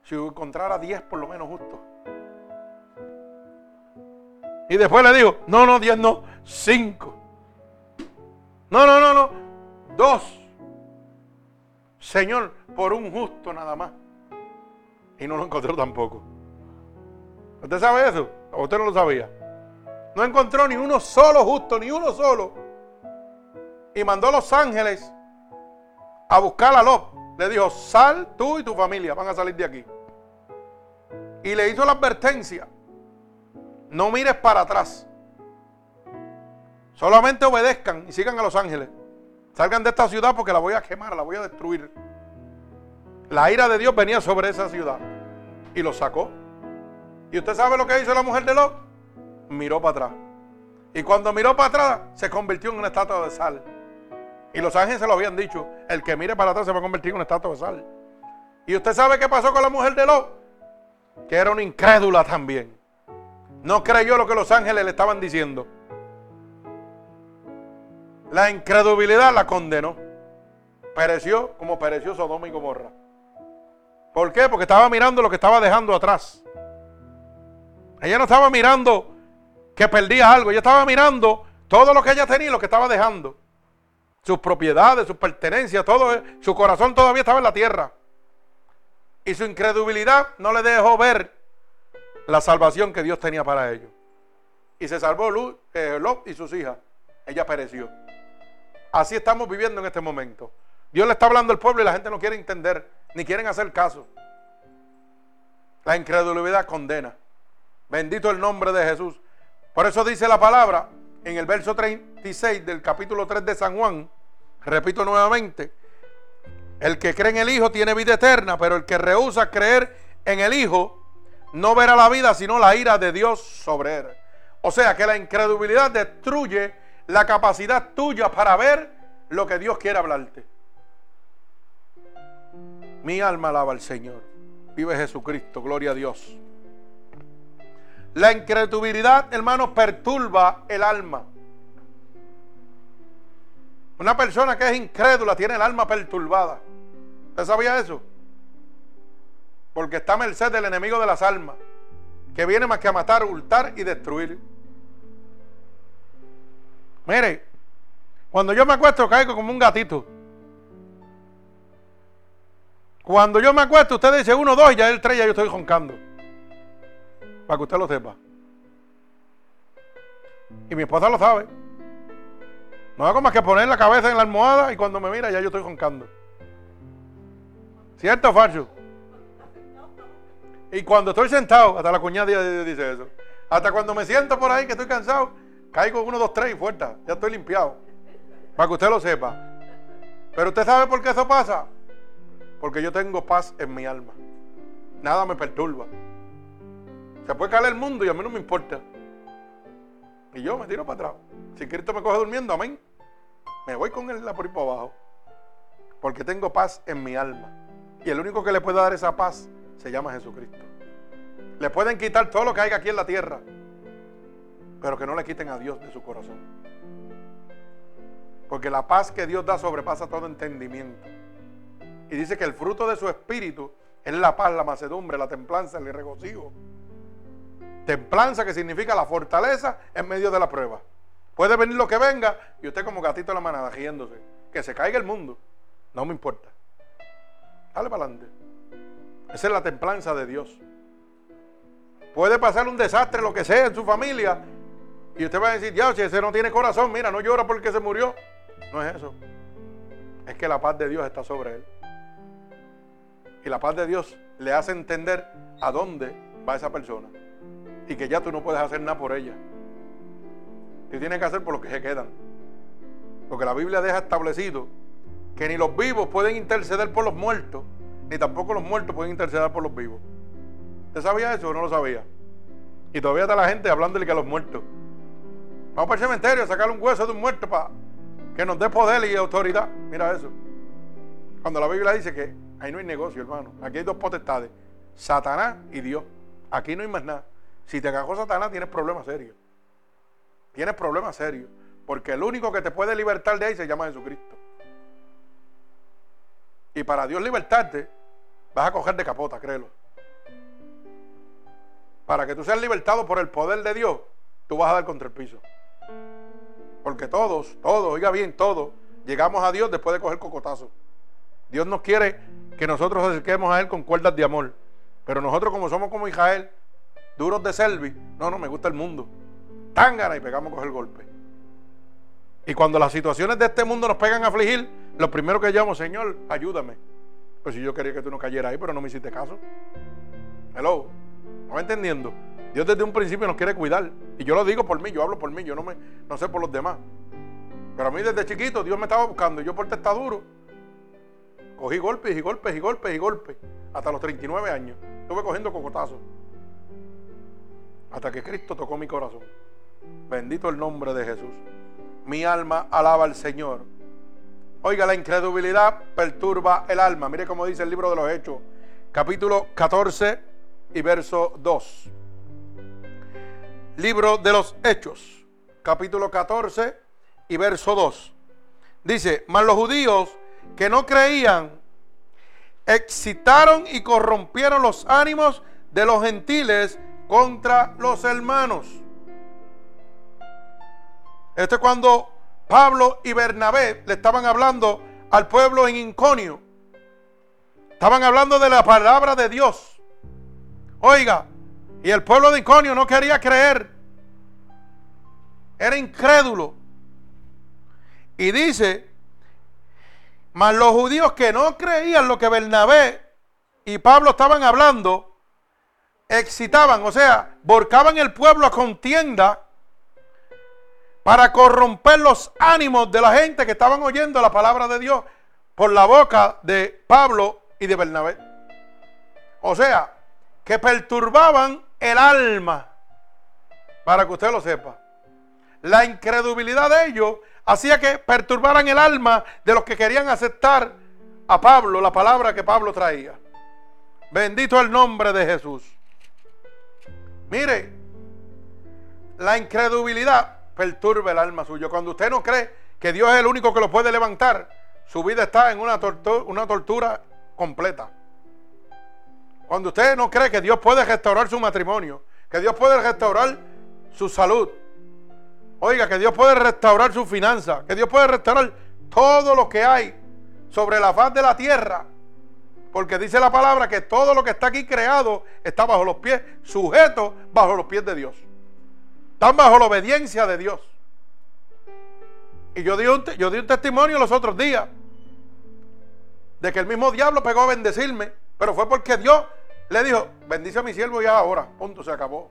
si encontrara 10 por lo menos justos. Y después le dijo, no, no, diez no, cinco. No, no, no, no, dos. Señor, por un justo nada más. Y no lo encontró tampoco. ¿Usted sabe eso? ¿O usted no lo sabía? No encontró ni uno solo justo, ni uno solo. Y mandó a los ángeles a buscar a Lot. Le dijo, sal tú y tu familia, van a salir de aquí. Y le hizo la advertencia. No mires para atrás. Solamente obedezcan y sigan a los ángeles. Salgan de esta ciudad porque la voy a quemar, la voy a destruir. La ira de Dios venía sobre esa ciudad y lo sacó. ¿Y usted sabe lo que hizo la mujer de Lot? Miró para atrás. Y cuando miró para atrás, se convirtió en una estatua de sal. Y los ángeles se lo habían dicho: el que mire para atrás se va a convertir en una estatua de sal. ¿Y usted sabe qué pasó con la mujer de Lot? Que era una incrédula también. No creyó lo que los ángeles le estaban diciendo. La incredulidad la condenó. Pereció como pereció Sodoma y Gomorra. ¿Por qué? Porque estaba mirando lo que estaba dejando atrás. Ella no estaba mirando que perdía algo, ella estaba mirando todo lo que ella tenía y lo que estaba dejando. Sus propiedades, sus pertenencias, todo, su corazón todavía estaba en la tierra. Y su incredulidad no le dejó ver la salvación que Dios tenía para ellos. Y se salvó Lot eh, y sus hijas. Ella pereció. Así estamos viviendo en este momento. Dios le está hablando al pueblo y la gente no quiere entender, ni quieren hacer caso. La incredulidad condena. Bendito el nombre de Jesús. Por eso dice la palabra en el verso 36 del capítulo 3 de San Juan, repito nuevamente, el que cree en el Hijo tiene vida eterna, pero el que rehúsa creer en el Hijo no verá la vida, sino la ira de Dios sobre él. O sea que la incredulidad destruye la capacidad tuya para ver lo que Dios quiere hablarte. Mi alma alaba al Señor. Vive Jesucristo, gloria a Dios. La incredulidad, hermano, perturba el alma. Una persona que es incrédula tiene el alma perturbada. ¿Usted sabía eso? Porque está a merced del enemigo de las almas, que viene más que a matar, hurtar y destruir. Mire, cuando yo me acuesto caigo como un gatito. Cuando yo me acuesto, usted dice uno, dos, y ya el tres, ya yo estoy joncando. Para que usted lo sepa. Y mi esposa lo sabe. No hago más que poner la cabeza en la almohada y cuando me mira ya yo estoy joncando. ¿Cierto o falso? Y cuando estoy sentado, hasta la cuñada dice eso. Hasta cuando me siento por ahí que estoy cansado, caigo uno, dos, tres y fuerte. Ya estoy limpiado. Para que usted lo sepa. Pero usted sabe por qué eso pasa. Porque yo tengo paz en mi alma. Nada me perturba. Se puede caer el mundo y a mí no me importa. Y yo me tiro para atrás. Si Cristo me coge durmiendo, amén. Me voy con él por ahí para abajo. Porque tengo paz en mi alma. Y el único que le puede dar esa paz se llama Jesucristo. Le pueden quitar todo lo que hay aquí en la tierra. Pero que no le quiten a Dios de su corazón. Porque la paz que Dios da sobrepasa todo entendimiento. Y dice que el fruto de su espíritu es la paz, la macedumbre, la templanza, el regocijo. Templanza que significa la fortaleza en medio de la prueba. Puede venir lo que venga y usted como gatito en la manada riéndose. Que se caiga el mundo. No me importa. Dale para adelante. Esa es la templanza de Dios. Puede pasar un desastre, lo que sea, en su familia. Y usted va a decir, ya, si ese no tiene corazón, mira, no llora porque se murió. No es eso. Es que la paz de Dios está sobre él. Y la paz de Dios le hace entender a dónde va esa persona. Y que ya tú no puedes hacer nada por ella. Tú tienes que hacer por lo que se quedan. Porque la Biblia deja establecido que ni los vivos pueden interceder por los muertos, ni tampoco los muertos pueden interceder por los vivos. ¿Usted sabía eso o no lo sabía? Y todavía está la gente hablándole que a los muertos. Vamos para el cementerio a sacarle un hueso de un muerto para que nos dé poder y autoridad. Mira eso. Cuando la Biblia dice que Ahí no hay negocio, hermano. Aquí hay dos potestades. Satanás y Dios. Aquí no hay más nada. Si te cagó Satanás, tienes problemas serios. Tienes problemas serios. Porque el único que te puede libertar de ahí se llama Jesucristo. Y para Dios libertarte, vas a coger de capota, créelo. Para que tú seas libertado por el poder de Dios, tú vas a dar contra el piso. Porque todos, todos, oiga bien, todos, llegamos a Dios después de coger cocotazo. Dios nos quiere que nosotros acerquemos a Él con cuerdas de amor. Pero nosotros como somos como Israel, duros de servi, no, no, me gusta el mundo. Tángana y pegamos a coger golpe. Y cuando las situaciones de este mundo nos pegan a afligir, lo primero que llamo, Señor, ayúdame. Pues si yo quería que tú no cayeras ahí, pero no me hiciste caso. Hello, ¿no va entendiendo? Dios desde un principio nos quiere cuidar. Y yo lo digo por mí, yo hablo por mí, yo no, me, no sé por los demás. Pero a mí desde chiquito Dios me estaba buscando y yo por duro Cogí golpes y golpes y golpes y golpes. Hasta los 39 años. Estuve cogiendo cocotazos. Hasta que Cristo tocó mi corazón. Bendito el nombre de Jesús. Mi alma alaba al Señor. Oiga, la incredulidad perturba el alma. Mire cómo dice el libro de los Hechos, capítulo 14 y verso 2. Libro de los Hechos, capítulo 14 y verso 2. Dice, mas los judíos que no creían, excitaron y corrompieron los ánimos de los gentiles contra los hermanos. Esto es cuando Pablo y Bernabé le estaban hablando al pueblo en Inconio. Estaban hablando de la palabra de Dios. Oiga, y el pueblo de Inconio no quería creer. Era incrédulo. Y dice, mas los judíos que no creían lo que Bernabé y Pablo estaban hablando, excitaban, o sea, volcaban el pueblo a contienda para corromper los ánimos de la gente que estaban oyendo la palabra de Dios por la boca de Pablo y de Bernabé. O sea, que perturbaban el alma, para que usted lo sepa. La incredulidad de ellos hacía que perturbaran el alma de los que querían aceptar a Pablo, la palabra que Pablo traía. Bendito el nombre de Jesús. Mire, la incredulidad perturba el alma suyo. Cuando usted no cree que Dios es el único que lo puede levantar, su vida está en una, una tortura completa. Cuando usted no cree que Dios puede restaurar su matrimonio, que Dios puede restaurar su salud, oiga, que Dios puede restaurar su finanza, que Dios puede restaurar todo lo que hay sobre la faz de la tierra, porque dice la palabra que todo lo que está aquí creado está bajo los pies, sujeto bajo los pies de Dios. Están bajo la obediencia de Dios. Y yo di, un, yo di un testimonio los otros días de que el mismo diablo pegó a bendecirme, pero fue porque Dios le dijo, bendice a mi siervo ya ahora, punto, se acabó.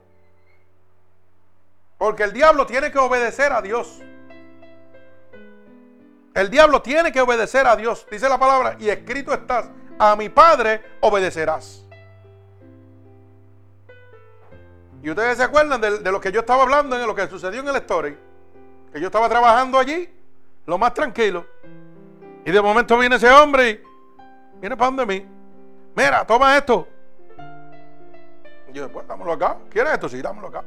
Porque el diablo tiene que obedecer a Dios. El diablo tiene que obedecer a Dios. Dice la palabra, y escrito estás, a mi Padre obedecerás. Y ustedes se acuerdan de, lo que yo estaba hablando, en lo que sucedió en el story. Que yo estaba trabajando allí, lo más tranquilo. Y de momento viene ese hombre y viene para donde mí. Mira, toma esto. Y yo, pues dámelo acá. ¿Quieres esto? Sí, dámelo acá.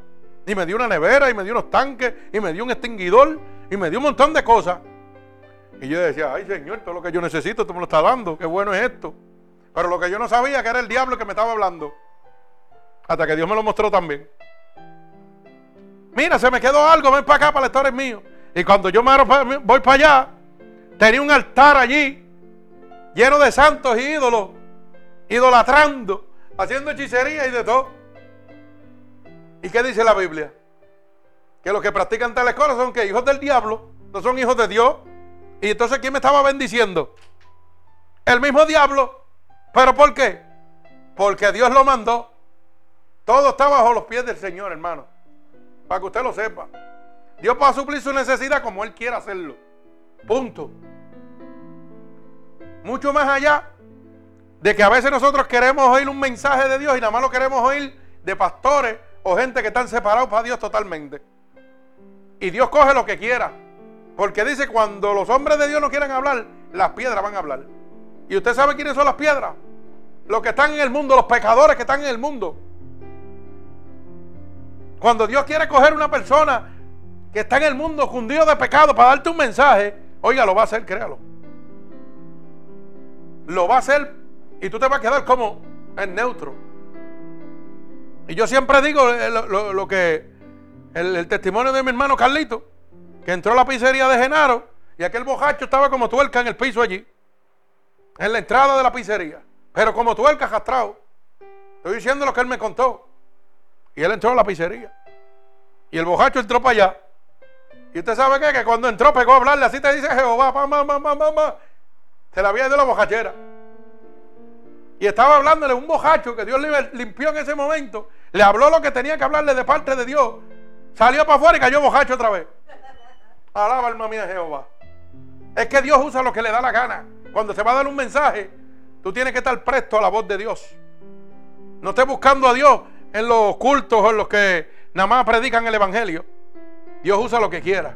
Y me dio una nevera, y me dio unos tanques, y me dio un extinguidor, y me dio un montón de cosas. Y yo decía, ay Señor, todo lo que yo necesito, tú me lo estás dando, qué bueno es esto. Pero lo que yo no sabía que era el diablo que me estaba hablando. Hasta que Dios me lo mostró también. Mira, se me quedó algo, ven para acá, para el altar es mío. Y cuando yo me voy para allá, tenía un altar allí, lleno de santos y ídolos, idolatrando, haciendo hechicería y de todo. ¿Y qué dice la Biblia? Que los que practican tales cosas son que hijos del diablo, no son hijos de Dios. Y entonces, ¿quién me estaba bendiciendo? El mismo diablo. ¿Pero por qué? Porque Dios lo mandó. Todo está bajo los pies del Señor, hermano. Para que usted lo sepa. Dios va suplir su necesidad como Él quiera hacerlo. Punto. Mucho más allá de que a veces nosotros queremos oír un mensaje de Dios y nada más lo queremos oír de pastores o gente que están separados para Dios totalmente. Y Dios coge lo que quiera. Porque dice, cuando los hombres de Dios no quieran hablar, las piedras van a hablar. ¿Y usted sabe quiénes son las piedras? Los que están en el mundo, los pecadores que están en el mundo. Cuando Dios quiere coger una persona que está en el mundo cundido de pecado para darte un mensaje, oiga, lo va a hacer, créalo. Lo va a hacer y tú te vas a quedar como en neutro. Y yo siempre digo eh, lo, que el, el testimonio de mi hermano Carlito que entró a la pizzería de Genaro y aquel bojacho estaba como tuerca en el piso allí, en la entrada de la pizzería, pero como tuerca jastrado. Estoy diciendo lo que él me contó. Y él entró a la pizzería. Y el bojacho entró para allá. Y usted sabe qué? Que cuando entró pegó a hablarle, así te dice Jehová, mamá, mamá, mamá. Se la había ido la bojachera. Y estaba hablándole un bojacho que Dios limpió en ese momento. Le habló lo que tenía que hablarle de parte de Dios. Salió para afuera y cayó bojacho otra vez. Alaba alma mía Jehová. Es que Dios usa lo que le da la gana. Cuando se va a dar un mensaje, tú tienes que estar presto a la voz de Dios. No estés buscando a Dios en los cultos o en los que nada más predican el Evangelio. Dios usa lo que quiera.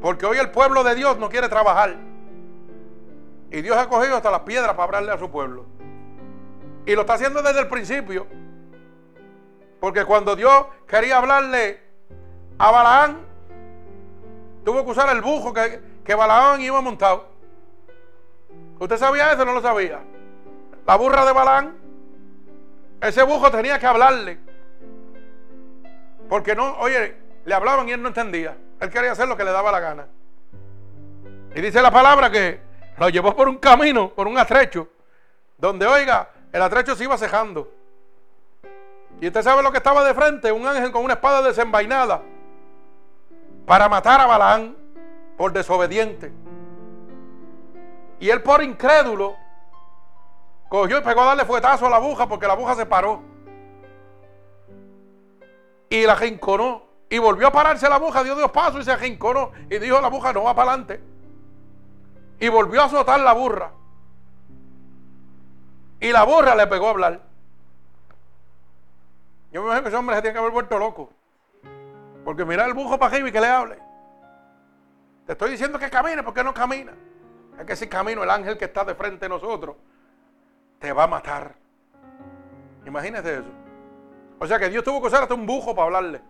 Porque hoy el pueblo de Dios no quiere trabajar. Y Dios ha cogido hasta las piedras para hablarle a su pueblo. Y lo está haciendo desde el principio. Porque cuando Dios quería hablarle a Balaán, Tuvo que usar el bujo que, que Balaán iba montado. ¿Usted sabía eso o no lo sabía? La burra de Balán. Ese bujo tenía que hablarle. Porque no, oye, le hablaban y él no entendía. Él quería hacer lo que le daba la gana. Y dice la palabra que lo llevó por un camino, por un atrecho, donde, oiga, el atrecho se iba cejando. Y usted sabe lo que estaba de frente, un ángel con una espada desenvainada para matar a Balaán por desobediente. Y él por incrédulo cogió y pegó a darle fuetazo a la aguja porque la aguja se paró. Y la rinconó. Y volvió a pararse la aguja, dio dos pasos y se rinconó. Y dijo la aguja no va para adelante. Y volvió a azotar la burra. Y la burra le pegó a hablar. Yo me imagino que ese hombre se tiene que haber vuelto loco. Porque mira el bujo para arriba y que le hable. Te estoy diciendo que camine, porque no camina? Es que si camino, el ángel que está de frente de nosotros te va a matar. Imagínese eso. O sea que Dios tuvo que usar hasta un bujo para hablarle.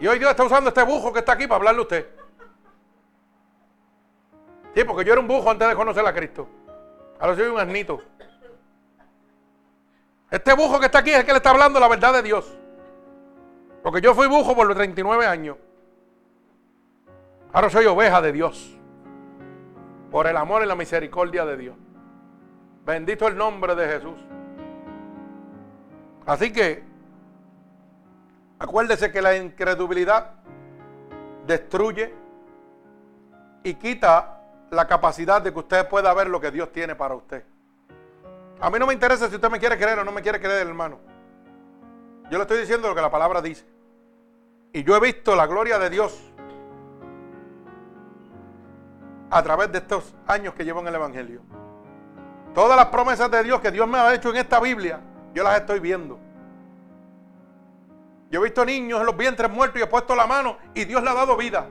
Y hoy Dios está usando este bujo que está aquí para hablarle a usted. Sí, porque yo era un bujo antes de conocer a Cristo. Ahora soy un asnito. Este bujo que está aquí es el que le está hablando la verdad de Dios. Porque yo fui bujo por los 39 años. Ahora soy oveja de Dios. Por el amor y la misericordia de Dios. Bendito el nombre de Jesús. Así que, acuérdese que la incredulidad destruye y quita la capacidad de que usted pueda ver lo que Dios tiene para usted. A mí no me interesa si usted me quiere creer o no me quiere creer, hermano. Yo le estoy diciendo lo que la palabra dice. Y yo he visto la gloria de Dios a través de estos años que llevo en el Evangelio. Todas las promesas de Dios que Dios me ha hecho en esta Biblia, yo las estoy viendo. Yo he visto niños en los vientres muertos y he puesto la mano y Dios le ha dado vida.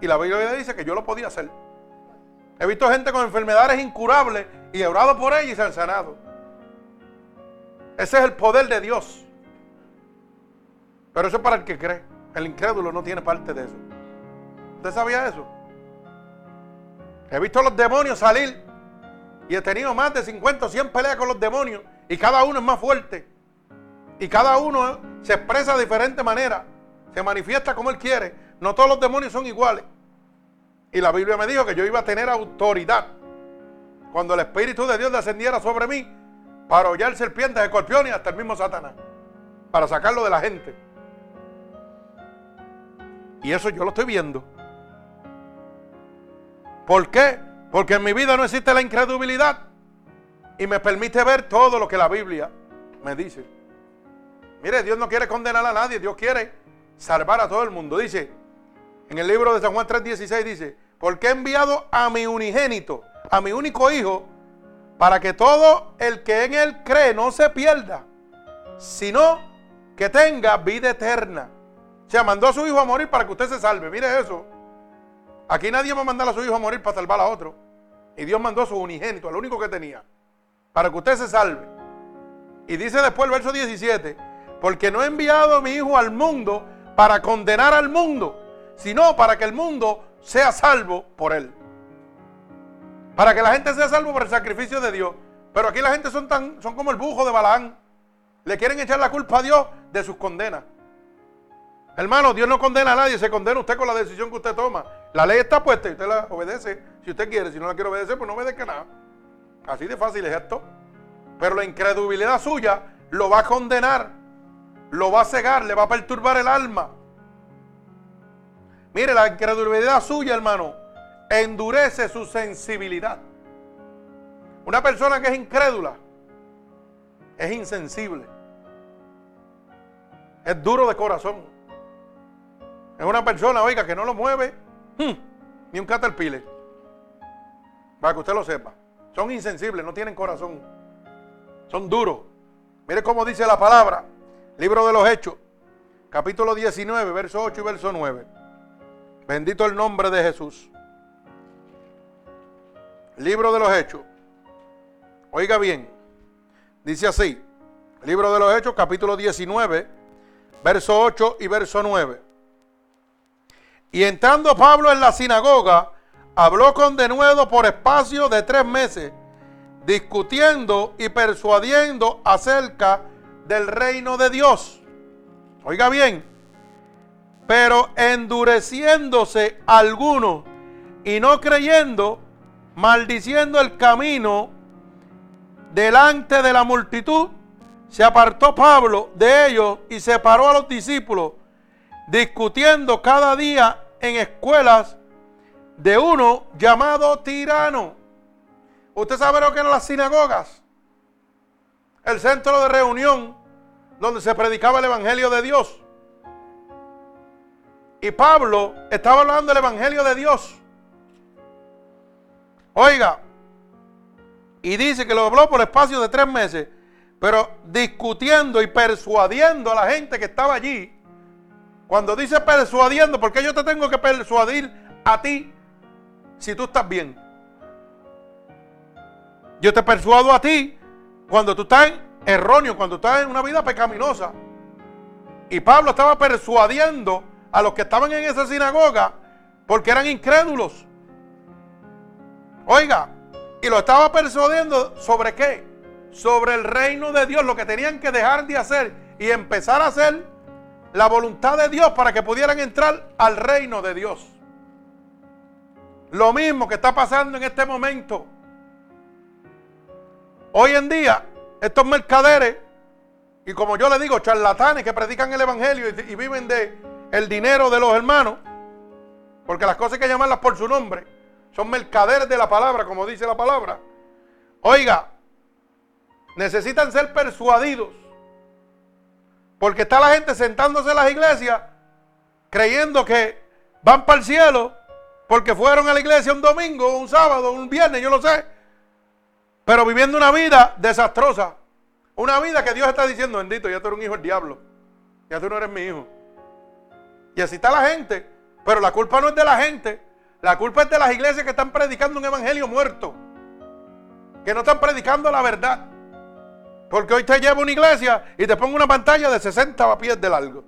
Y la Biblia dice que yo lo podía hacer. He visto gente con enfermedades incurables y he orado por ellas y se han sanado. Ese es el poder de Dios. Pero eso es para el que cree. El incrédulo no tiene parte de eso. ¿Usted sabía eso? He visto a los demonios salir y he tenido más de 50 o 100 peleas con los demonios y cada uno es más fuerte. Y cada uno se expresa de diferente manera. Se manifiesta como él quiere. No todos los demonios son iguales. Y la Biblia me dijo que yo iba a tener autoridad cuando el Espíritu de Dios descendiera sobre mí para hollar serpientes, escorpiones y hasta el mismo Satanás. Para sacarlo de la gente. Y eso yo lo estoy viendo. ¿Por qué? Porque en mi vida no existe la incredulidad. Y me permite ver todo lo que la Biblia me dice. Mire, Dios no quiere condenar a nadie. Dios quiere salvar a todo el mundo. Dice, en el libro de San Juan 3:16 dice, porque he enviado a mi unigénito, a mi único hijo, para que todo el que en él cree no se pierda, sino que tenga vida eterna. O sea, mandó a su hijo a morir para que usted se salve. Mire eso. Aquí nadie va a mandar a su hijo a morir para salvar a otro. Y Dios mandó a su unigénito, al único que tenía, para que usted se salve. Y dice después el verso 17, porque no he enviado a mi hijo al mundo para condenar al mundo, sino para que el mundo sea salvo por él. Para que la gente sea salvo por el sacrificio de Dios. Pero aquí la gente son, tan, son como el bujo de Balaán. Le quieren echar la culpa a Dios de sus condenas. Hermano, Dios no condena a nadie, se condena usted con la decisión que usted toma. La ley está puesta y usted la obedece si usted quiere. Si no la quiere obedecer, pues no obedezca nada. Así de fácil es esto. Pero la incredulidad suya lo va a condenar, lo va a cegar, le va a perturbar el alma. Mire, la incredulidad suya, hermano, endurece su sensibilidad. Una persona que es incrédula es insensible. Es duro de corazón. Es una persona, oiga, que no lo mueve hmm, ni un caterpillar. Para que usted lo sepa. Son insensibles, no tienen corazón. Son duros. Mire cómo dice la palabra. Libro de los Hechos, capítulo 19, verso 8 y verso 9. Bendito el nombre de Jesús. Libro de los Hechos. Oiga bien. Dice así. Libro de los Hechos, capítulo 19, verso 8 y verso 9. Y entrando Pablo en la sinagoga, habló con denuedo por espacio de tres meses discutiendo y persuadiendo acerca del reino de Dios. Oiga bien, pero endureciéndose algunos y no creyendo, maldiciendo el camino delante de la multitud, se apartó Pablo de ellos y separó a los discípulos, discutiendo cada día en escuelas de uno llamado tirano. ¿Usted sabe lo que eran las sinagogas? El centro de reunión donde se predicaba el Evangelio de Dios. Y Pablo estaba hablando del Evangelio de Dios. Oiga, y dice que lo habló por espacio de tres meses, pero discutiendo y persuadiendo a la gente que estaba allí. Cuando dice persuadiendo, porque yo te tengo que persuadir a ti si tú estás bien. Yo te persuado a ti cuando tú estás erróneo, cuando estás en una vida pecaminosa. Y Pablo estaba persuadiendo a los que estaban en esa sinagoga porque eran incrédulos. Oiga, y lo estaba persuadiendo sobre qué? Sobre el reino de Dios, lo que tenían que dejar de hacer y empezar a hacer la voluntad de Dios para que pudieran entrar al reino de Dios. Lo mismo que está pasando en este momento. Hoy en día, estos mercaderes, y como yo le digo, charlatanes que predican el Evangelio y, viven de el dinero de los hermanos, porque las cosas hay que llamarlas por su nombre, son mercaderes de la palabra, como dice la palabra. Oiga, necesitan ser persuadidos, porque está la gente sentándose en las iglesias creyendo que van para el cielo porque fueron a la iglesia un domingo, un sábado, un viernes, yo lo sé. Pero viviendo una vida desastrosa. Una vida que Dios está diciendo, bendito, ya tú eres un hijo del diablo. Ya tú no eres mi hijo. Y así está la gente. Pero la culpa no es de la gente. La culpa es de las iglesias que están predicando un evangelio muerto. Que no están predicando la verdad. Porque hoy te llevo una iglesia y te pongo una pantalla de 60 pies de largo.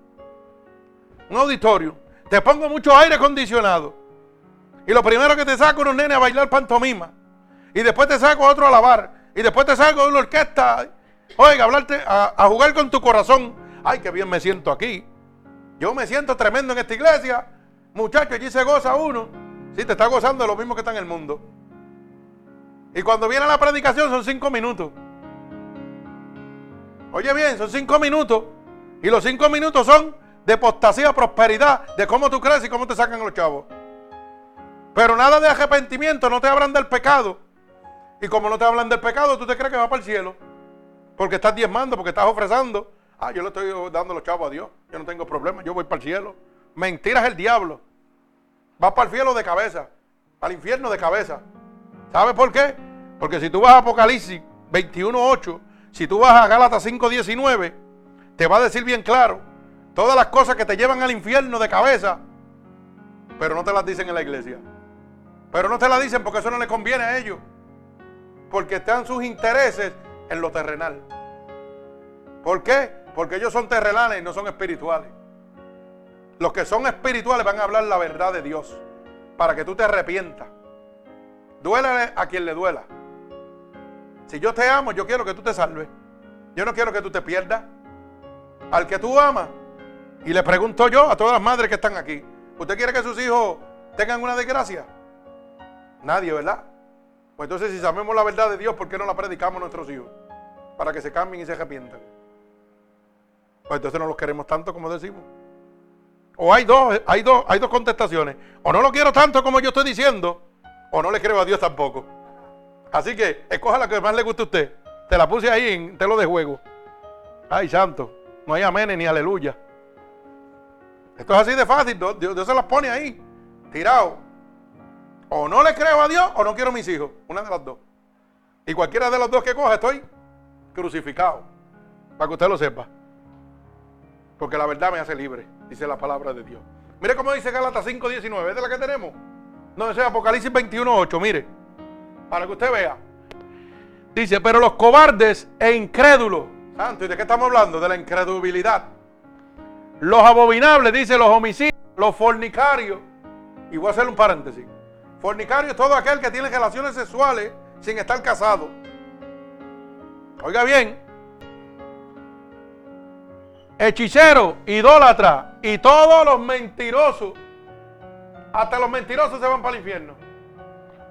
Un auditorio. Te pongo mucho aire acondicionado. Y lo primero que te saco unos nenes a bailar pantomima. Y después te saco a otro a lavar. Y después te saco de una orquesta. Oiga, hablarte, a, jugar con tu corazón. Ay, qué bien me siento aquí. Yo me siento tremendo en esta iglesia. Muchachos, allí se goza uno. Sí, te está gozando lo mismo que está en el mundo. Y cuando viene la predicación son cinco minutos. Oye bien, son cinco minutos. Y los cinco minutos son de apostasía, prosperidad, de cómo tú crees y cómo te sacan los chavos. Pero nada de arrepentimiento, no te hablan del pecado. Y como no te hablan del pecado, tú te crees que va para el cielo. Porque estás diezmando, porque estás ofrezando. Ah, yo le estoy dando los chavos a Dios. Yo no tengo problema, yo voy para el cielo. Mentiras el diablo. Va para el cielo de cabeza, al infierno de cabeza. ¿Sabes por qué? Porque si tú vas a Apocalipsis 21.8, si tú vas a Gálatas 5.19, te va a decir bien claro todas las cosas que te llevan al infierno de cabeza, pero no te las dicen en la iglesia. Pero no te la dicen porque eso no le conviene a ellos. Porque están sus intereses en lo terrenal. ¿Por qué? Porque ellos son terrenales y no son espirituales. Los que son espirituales van a hablar la verdad de Dios para que tú te arrepientas. Duélale a quien le duela. Si yo te amo, yo quiero que tú te salves. Yo no quiero que tú te pierdas. Al que tú amas. Y le pregunto yo a todas las madres que están aquí. ¿Usted quiere que sus hijos tengan una desgracia? Nadie, ¿verdad? Pues entonces si sabemos la verdad de Dios, ¿por qué no la predicamos a nuestros hijos? Para que se cambien y se arrepientan. Pues entonces no los queremos tanto como decimos. O hay dos, hay dos, hay dos contestaciones. O no lo quiero tanto como yo estoy diciendo, o no le creo a Dios tampoco. Así que escoja la que más le guste a usted. Te la puse ahí en telo de juego. Ay, santo. No hay amén ni aleluya. Esto es así de fácil. Dios, Dios se las pone ahí, tirado. O no le creo a Dios o no quiero a mis hijos. Una de las dos. Y cualquiera de las dos que coja estoy crucificado. Para que usted lo sepa. Porque la verdad me hace libre, dice la palabra de Dios. Mire cómo dice Gálatas 5.19. ¿Es de la que tenemos? No, ese es Apocalipsis 21.8. Mire. Para que usted vea. Dice, pero los cobardes e incrédulos. Santo, ¿y de qué estamos hablando? De la incredulidad. Los abominables, dice los homicidios, los fornicarios. Y voy a hacer un paréntesis. Fornicario es todo aquel que tiene relaciones sexuales sin estar casado. Oiga bien, hechicero, idólatra y todos los mentirosos, hasta los mentirosos se van para el infierno.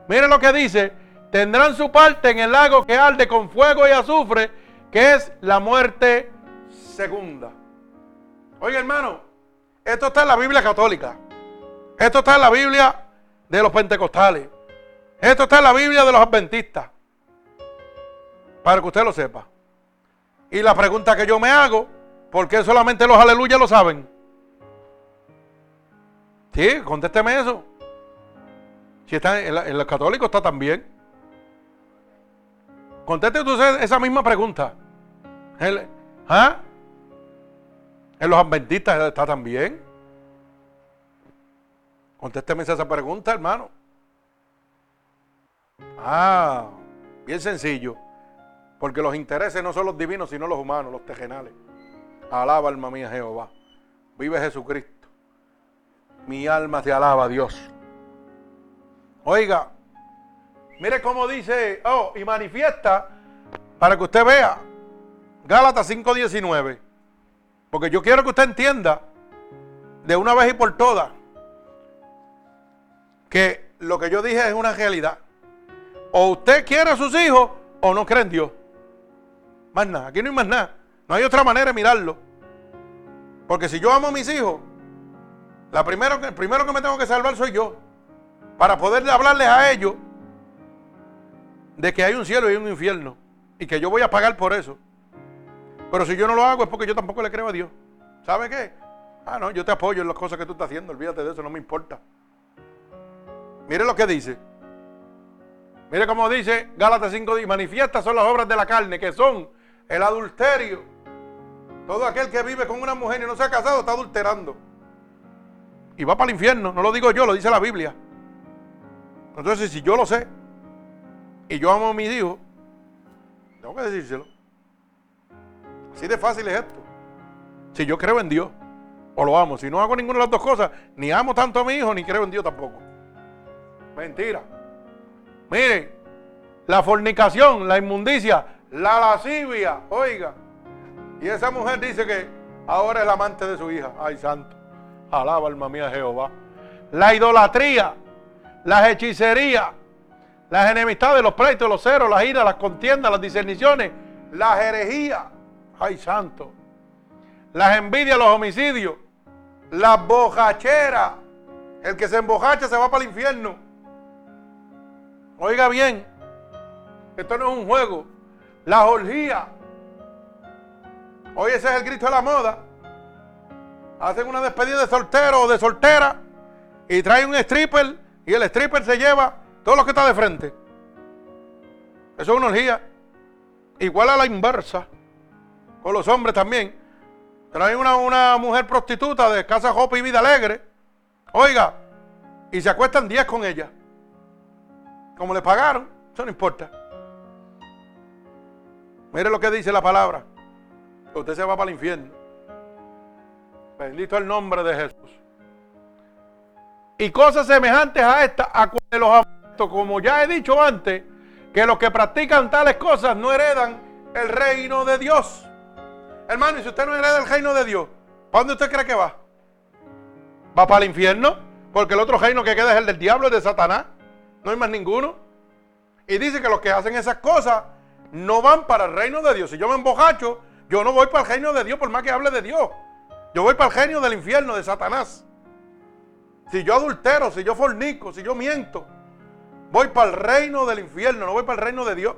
Miren lo que dice, tendrán su parte en el lago que arde con fuego y azufre, que es la muerte segunda. Oiga hermano, esto está en la Biblia católica. Esto está en la Biblia de los pentecostales. Esto está en la Biblia de los adventistas. Para que usted lo sepa. Y la pregunta que yo me hago, ¿por qué solamente los aleluyas lo saben? Sí, contésteme eso. Si está en, los católicos está también. Conteste usted esa misma pregunta. ¿ah? En los adventistas está también. Contésteme esa pregunta, hermano. Ah, bien sencillo. Porque los intereses no son los divinos, sino los humanos, los tejenales. Alaba alma mía Jehová. Vive Jesucristo. Mi alma te alaba, Dios. Oiga, mire cómo dice, oh, y manifiesta para que usted vea. Gálatas 5:19. Porque yo quiero que usted entienda de una vez y por todas que lo que yo dije es una realidad. O usted quiere a sus hijos o no cree en Dios. Más nada, aquí no hay más nada. No hay otra manera de mirarlo. Porque si yo amo a mis hijos, la primero, el primero que me tengo que salvar soy yo. Para poder hablarles a ellos de que hay un cielo y un infierno. Y que yo voy a pagar por eso. Pero si yo no lo hago es porque yo tampoco le creo a Dios. ¿Sabe qué? Ah, no, yo te apoyo en las cosas que tú estás haciendo. Olvídate de eso, no me importa. Mire lo que dice. Mire cómo dice Gálatas 5, manifiestas son las obras de la carne, que son el adulterio. Todo aquel que vive con una mujer y no se ha casado está adulterando. Y va para el infierno, no lo digo yo, lo dice la Biblia. Entonces, si yo lo sé y yo amo a mis hijos, tengo que decírselo. Así de fácil es esto. Si yo creo en Dios o lo amo, si no hago ninguna de las dos cosas, ni amo tanto a mi hijo, ni creo en Dios tampoco. Mentira. Miren, la fornicación, la inmundicia, la lascivia, oiga. Y esa mujer dice que ahora es el amante de su hija. Ay, santo. Alaba alma mía Jehová. La idolatría, las hechicerías, las enemistades, los pleitos, los ceros, las iras, las contiendas, las discerniciones, las herejías. Ay, santo. Las envidias, los homicidios, las bojacheras. El que se embojacha se va para el infierno. Oiga bien, esto no es un juego. La orgía. Hoy ese es el grito de la moda. Hacen una despedida de soltero o de soltera y traen un stripper y el stripper se lleva todo lo que está de frente. Eso es una orgía. Igual a la inversa. Con los hombres también. Traen una, una mujer prostituta de casa Jopa y vida alegre. Oiga, y se acuestan 10 con ella. Como le pagaron, eso no importa. Mire lo que dice la palabra. Usted se va para el infierno. Bendito el nombre de Jesús. Y cosas semejantes a esta, a de los como ya he dicho antes, que los que practican tales cosas no heredan el reino de Dios. Hermano, y si usted no hereda el reino de Dios, ¿para dónde usted cree que va? ¿Va para el infierno? Porque el otro reino que queda es el del diablo, y de Satanás. No hay más ninguno. Y dice que los que hacen esas cosas no van para el reino de Dios. Si yo me embojacho, yo no voy para el reino de Dios por más que hable de Dios. Yo voy para el reino del infierno, de Satanás. Si yo adultero, si yo fornico, si yo miento, voy para el reino del infierno, no voy para el reino de Dios.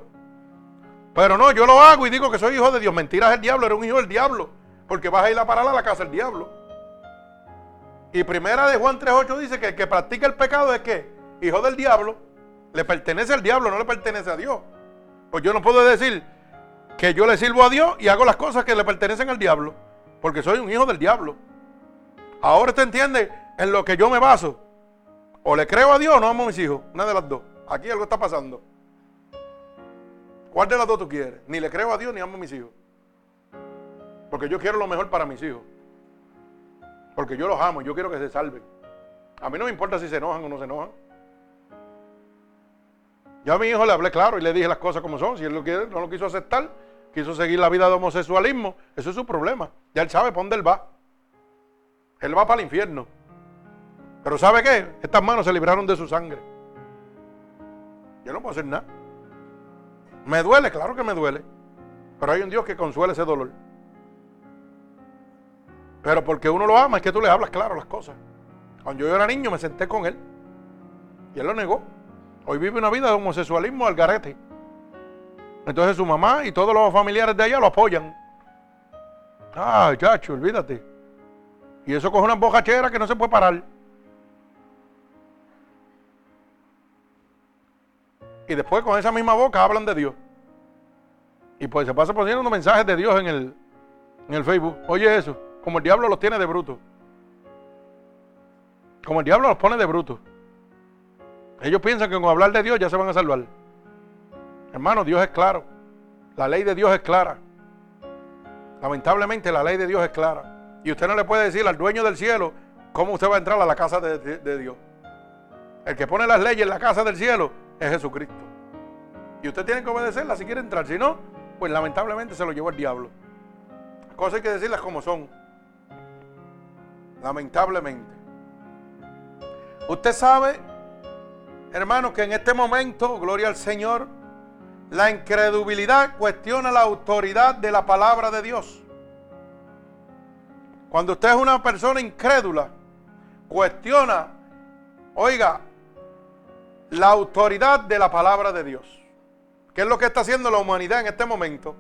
Pero no, yo lo hago y digo que soy hijo de Dios. Mentira es el diablo, eres un hijo del diablo. Porque vas a ir a parar a la casa del diablo. Y primera de Juan 3.8 dice que el que practica el pecado es que hijo del diablo, le pertenece al diablo, no le pertenece a Dios. Pues yo no puedo decir que yo le sirvo a Dios y hago las cosas que le pertenecen al diablo, porque soy un hijo del diablo. Ahora usted entiende en lo que yo me baso. O le creo a Dios o no amo a mis hijos, una de las dos. Aquí algo está pasando. ¿Cuál de las dos tú quieres? Ni le creo a Dios ni amo a mis hijos. Porque yo quiero lo mejor para mis hijos. Porque yo los amo, yo quiero que se salven. A mí no me importa si se enojan o no se enojan. Yo a mi hijo le hablé claro y le dije las cosas como son. Si él lo quiere, no lo quiso aceptar, quiso seguir la vida de homosexualismo, eso es su problema. Ya él sabe por dónde él va. Él va para el infierno. Pero ¿sabe qué? Estas manos se libraron de su sangre. Yo no puedo hacer nada. Me duele, claro que me duele. Pero hay un Dios que consuela ese dolor. Pero porque uno lo ama es que tú le hablas claro las cosas. Cuando yo era niño me senté con él. Y él lo negó. Hoy vive una vida de homosexualismo al garete. Entonces su mamá y todos los familiares de ella lo apoyan. Ah, chacho, olvídate. Y eso coge una bocachera que no se puede parar. Y después con esa misma boca hablan de Dios. Y pues se pasa poniendo mensajes de Dios en el, en el Facebook. Oye eso, como el diablo los tiene de bruto. Como el diablo los pone de bruto. Ellos piensan que con hablar de Dios ya se van a salvar. Hermano, Dios es claro. La ley de Dios es clara. Lamentablemente la ley de Dios es clara. Y usted no le puede decir al dueño del cielo cómo usted va a entrar a la casa de, Dios. El que pone las leyes en la casa del cielo es Jesucristo. Y usted tiene que obedecerla si quiere entrar. Si no, pues lamentablemente se lo llevó el diablo. Las cosas hay que decirlas como son. Lamentablemente. Usted sabe, hermano, que en este momento, gloria al Señor, la incredulidad cuestiona la autoridad de la palabra de Dios. Cuando usted es una persona incrédula, cuestiona, oiga, la autoridad de la palabra de Dios. ¿Qué es lo que está haciendo la humanidad en este momento?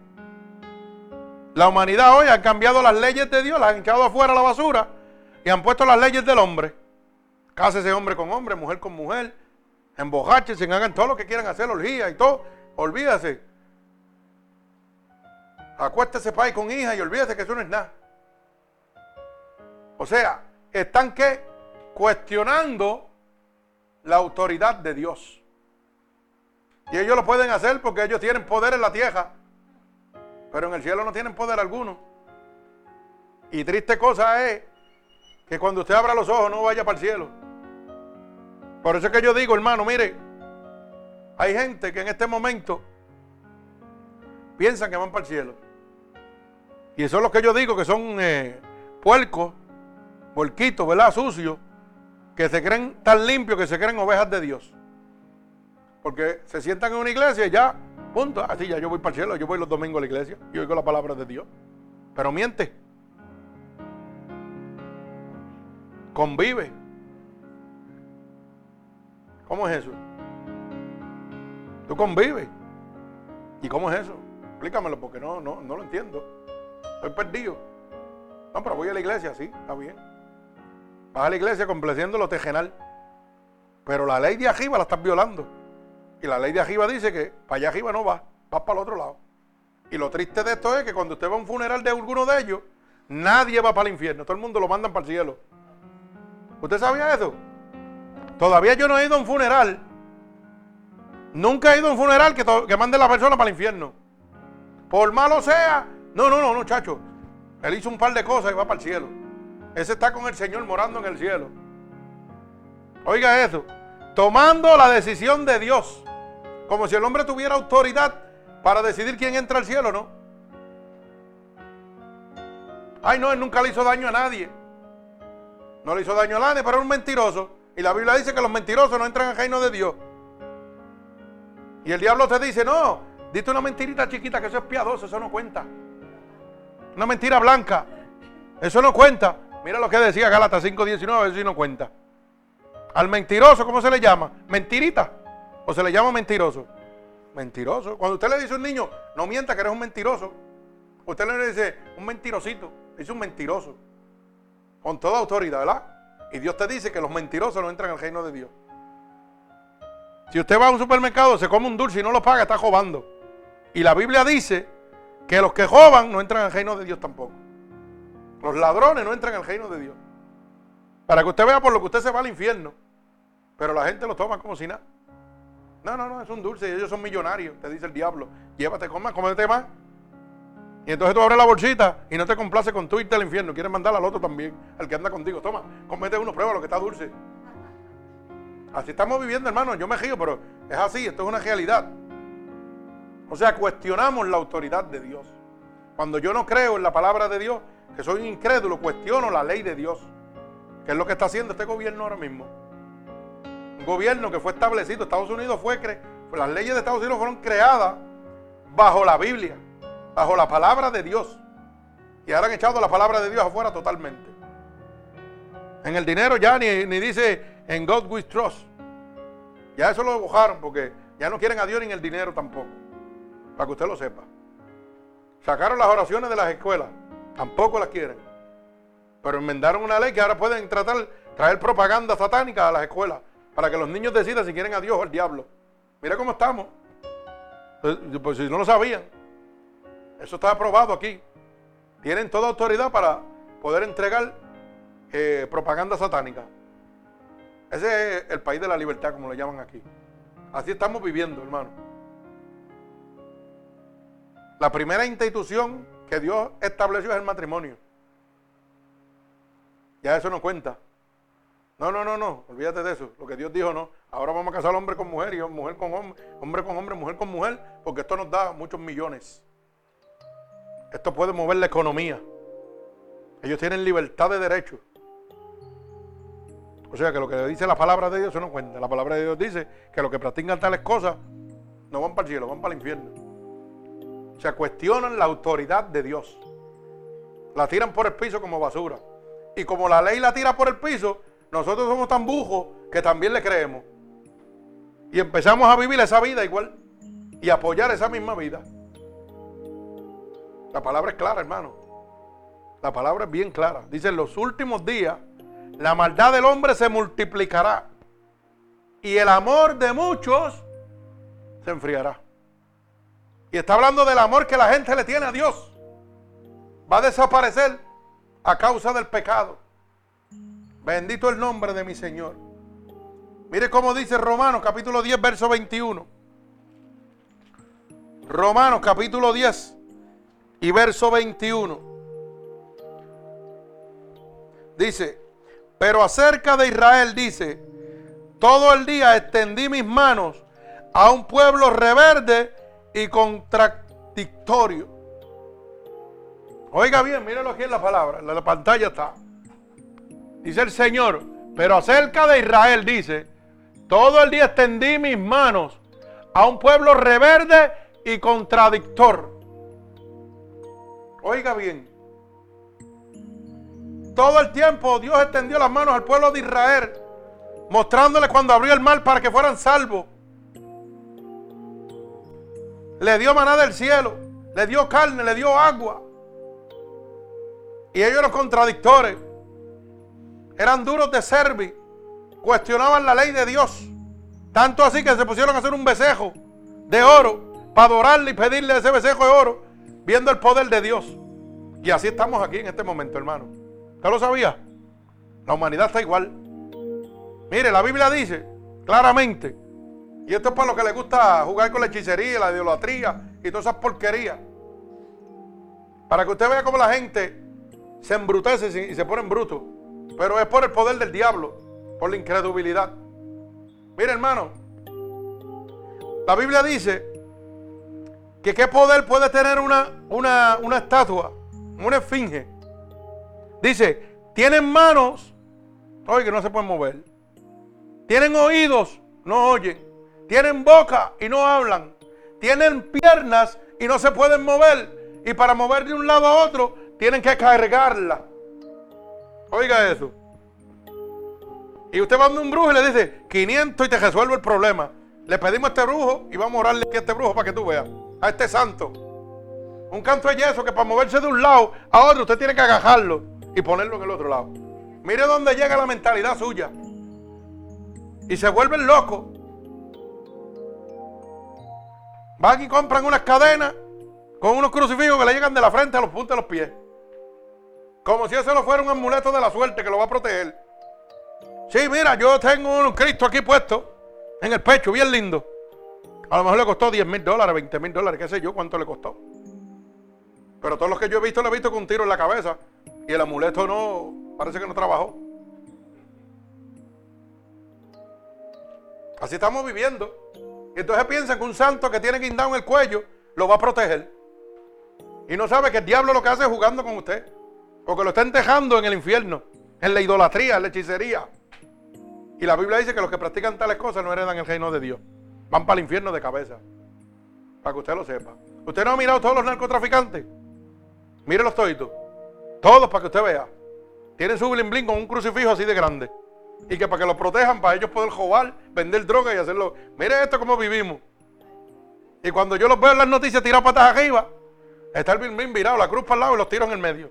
La humanidad hoy ha cambiado las leyes de Dios, las han echado afuera a la basura y han puesto las leyes del hombre. Cásese hombre con hombre, mujer con mujer, se hagan todo lo que quieran hacer, orgía y todo. Olvídase. Acuéstese país con hija y olvídese que eso no es nada. O sea, están que cuestionando la autoridad de Dios. Y ellos lo pueden hacer porque ellos tienen poder en la tierra. Pero en el cielo no tienen poder alguno. Y triste cosa es que cuando usted abra los ojos no vaya para el cielo. Por eso es que yo digo, hermano, mire, hay gente que en este momento piensan que van para el cielo. Y eso es lo que yo digo, que son eh, puercos, puerquitos, ¿verdad? Sucios que se creen tan limpios que se creen ovejas de Dios. Porque se sientan en una iglesia y ya, punto, así ya yo voy para el cielo, yo voy los domingos a la iglesia y oigo la palabra de Dios. Pero miente. Convive. ¿Cómo es eso? Tú convives. ¿Y cómo es eso? Explícamelo porque no, no, no lo entiendo. Estoy perdido. No, pero voy a la iglesia, sí, está bien. Vas a la iglesia complaciendo lo tejenal. Pero la ley de arriba la estás violando. Y la ley de arriba dice que para allá arriba no vas, vas para el otro lado. Y lo triste de esto es que cuando usted va a un funeral de alguno de ellos, nadie va para el infierno. Todo el mundo lo mandan para el cielo. ¿Usted sabía eso? Todavía yo no he ido a un funeral. Nunca he ido a un funeral que, mande a la persona para el infierno. Por malo sea. No, no, no, no, chacho. Él hizo un par de cosas y va para el cielo. Ese está con el Señor morando en el cielo. Oiga eso. Tomando la decisión de Dios. Como si el hombre tuviera autoridad para decidir quién entra al cielo, ¿no? Ay, no, él nunca le hizo daño a nadie. No le hizo daño a nadie, pero era un mentiroso. Y la Biblia dice que los mentirosos no entran al reino de Dios. Y el diablo te dice, no, dite una mentirita chiquita que eso es piadoso, eso no cuenta. Una mentira blanca, eso no cuenta. Mira lo que decía Gálatas 5.19, eso sí no cuenta. Al mentiroso, ¿cómo se le llama? Mentirita. ¿O se le llama mentiroso? Mentiroso. Cuando usted le dice a un niño, no mienta que eres un mentiroso. Usted le dice, un mentirosito. Es un mentiroso. Con toda autoridad, ¿verdad? Y Dios te dice que los mentirosos no entran al reino de Dios. Si usted va a un supermercado, se come un dulce y no lo paga, está robando. Y la Biblia dice que los que roban no entran al reino de Dios tampoco. Los ladrones no entran al reino de Dios. Para que usted vea por lo que usted se va al infierno. Pero la gente lo toma como si nada. No, no, no, es un dulce ellos son millonarios, te dice el diablo. Llévate, coma, cómete más. Y entonces tú abres la bolsita y no te complace con tu irte al infierno. Quieres mandar al otro también, al que anda contigo. Toma, comete uno, prueba lo que está dulce. Así estamos viviendo, hermano. Yo me río, pero es así, esto es una realidad. O sea, cuestionamos la autoridad de Dios. Cuando yo no creo en la palabra de Dios, que soy un incrédulo, cuestiono la ley de Dios. Que es lo que está haciendo este gobierno ahora mismo. Un gobierno que fue establecido, Estados Unidos fue, las leyes de Estados Unidos fueron creadas bajo la Biblia, bajo la palabra de Dios. Y ahora han echado la palabra de Dios afuera totalmente. En el dinero ya ni, ni dice en God we trust. Ya eso lo bojaron porque ya no quieren a Dios ni en el dinero tampoco. Para que usted lo sepa. Sacaron las oraciones de las escuelas. Tampoco las quieren. Pero enmendaron una ley que ahora pueden tratar, traer propaganda satánica a las escuelas. Para que los niños decidan si quieren a Dios o al diablo. Mira cómo estamos. Pues, pues si no lo sabían. Eso está aprobado aquí. Tienen toda autoridad para poder entregar eh, propaganda satánica. Ese es el país de la libertad, como lo llaman aquí. Así estamos viviendo, hermano. La primera institución que Dios estableció es el matrimonio. Ya eso no cuenta. No, no, no, no, olvídate de eso. Lo que Dios dijo no. Ahora vamos a casar hombre con mujer y mujer con hombre, hombre con hombre, mujer con mujer, porque esto nos da muchos millones. Esto puede mover la economía. Ellos tienen libertad de derecho. O sea que lo que dice la palabra de Dios se no cuenta. La palabra de Dios dice que los que practican tales cosas no van para el cielo, van para el infierno. O sea, cuestionan la autoridad de Dios. La tiran por el piso como basura. Y como la ley la tira por el piso, nosotros somos tan bujos que también le creemos. Y empezamos a vivir esa vida igual. Y apoyar esa misma vida. La palabra es clara, hermano. La palabra es bien clara. Dice, en los últimos días, la maldad del hombre se multiplicará. Y el amor de muchos se enfriará. Y está hablando del amor que la gente le tiene a Dios. Va a desaparecer a causa del pecado. Bendito el nombre de mi Señor. Mire cómo dice Romanos capítulo 10, verso 21. Romanos capítulo 10 y verso 21. Dice, pero acerca de Israel dice, todo el día extendí mis manos a un pueblo reverde y contradictorio. Oiga bien, mírenlo aquí en la palabra, en la pantalla está. Dice el Señor, pero acerca de Israel dice, todo el día extendí mis manos a un pueblo reverde y contradictor. Oiga bien. Todo el tiempo Dios extendió las manos al pueblo de Israel, mostrándole cuando abrió el mar para que fueran salvos. Le dio maná del cielo, le dio carne, le dio agua. Y ellos eran contradictores. Eran duros de servir. Cuestionaban la ley de Dios. Tanto así que se pusieron a hacer un besejo de oro para adorarle y pedirle ese besejo de oro, viendo el poder de Dios. Y así estamos aquí en este momento, hermano. ¿Usted lo sabía? La humanidad está igual. Mire, la Biblia dice claramente, y esto es para los que les gusta jugar con la hechicería, la idolatría y todas esas porquerías. Para que usted vea cómo la gente se embrutece y se pone en bruto. Pero es por el poder del diablo, por la incredulidad. Mire, hermano, la Biblia dice que qué poder puede tener una, una, una estatua, una esfinge. Dice, tienen manos, oye, que no se pueden mover. Tienen oídos, no oyen. Tienen boca y no hablan. Tienen piernas y no se pueden mover. Y para mover de un lado a otro, tienen que cargarla. Oiga eso. Y usted va a un brujo y le dice 500 y te resuelvo el problema. Le pedimos a este brujo y vamos a orarle aquí a este brujo para que tú veas. A este santo. Un canto de yeso que para moverse de un lado a otro usted tiene que agajarlo y ponerlo en el otro lado. Mire dónde llega la mentalidad suya. Y se vuelven locos. Van y compran unas cadenas con unos crucifijos que le llegan de la frente a los puntos de los pies. Como si eso no fuera un amuleto de la suerte que lo va a proteger. Sí, mira, yo tengo un Cristo aquí puesto en el pecho, bien lindo. A lo mejor le costó 10 mil dólares, 20 mil dólares, qué sé yo cuánto le costó. Pero todos los que yo he visto, le he visto con un tiro en la cabeza. Y el amuleto no, parece que no trabajó. Así estamos viviendo. Y entonces piensan que un santo que tiene guindado en el cuello lo va a proteger. Y no sabe que el diablo lo que hace es jugando con usted. Porque lo está entejando en el infierno, en la idolatría, en la hechicería. Y la Biblia dice que los que practican tales cosas no heredan el reino de Dios. Van para el infierno de cabeza. Para que usted lo sepa. ¿Usted no ha mirado todos los narcotraficantes? Mírelos toditos. Todos para que usted vea. Tienen su bling bling con un crucifijo así de grande. Y que para que los protejan, para ellos poder robar, vender droga y hacerlo. Mire esto como vivimos. Y cuando yo los veo en las noticias tirados patas arriba, está el bling bling virado, la cruz para el lado y los tiros en el medio.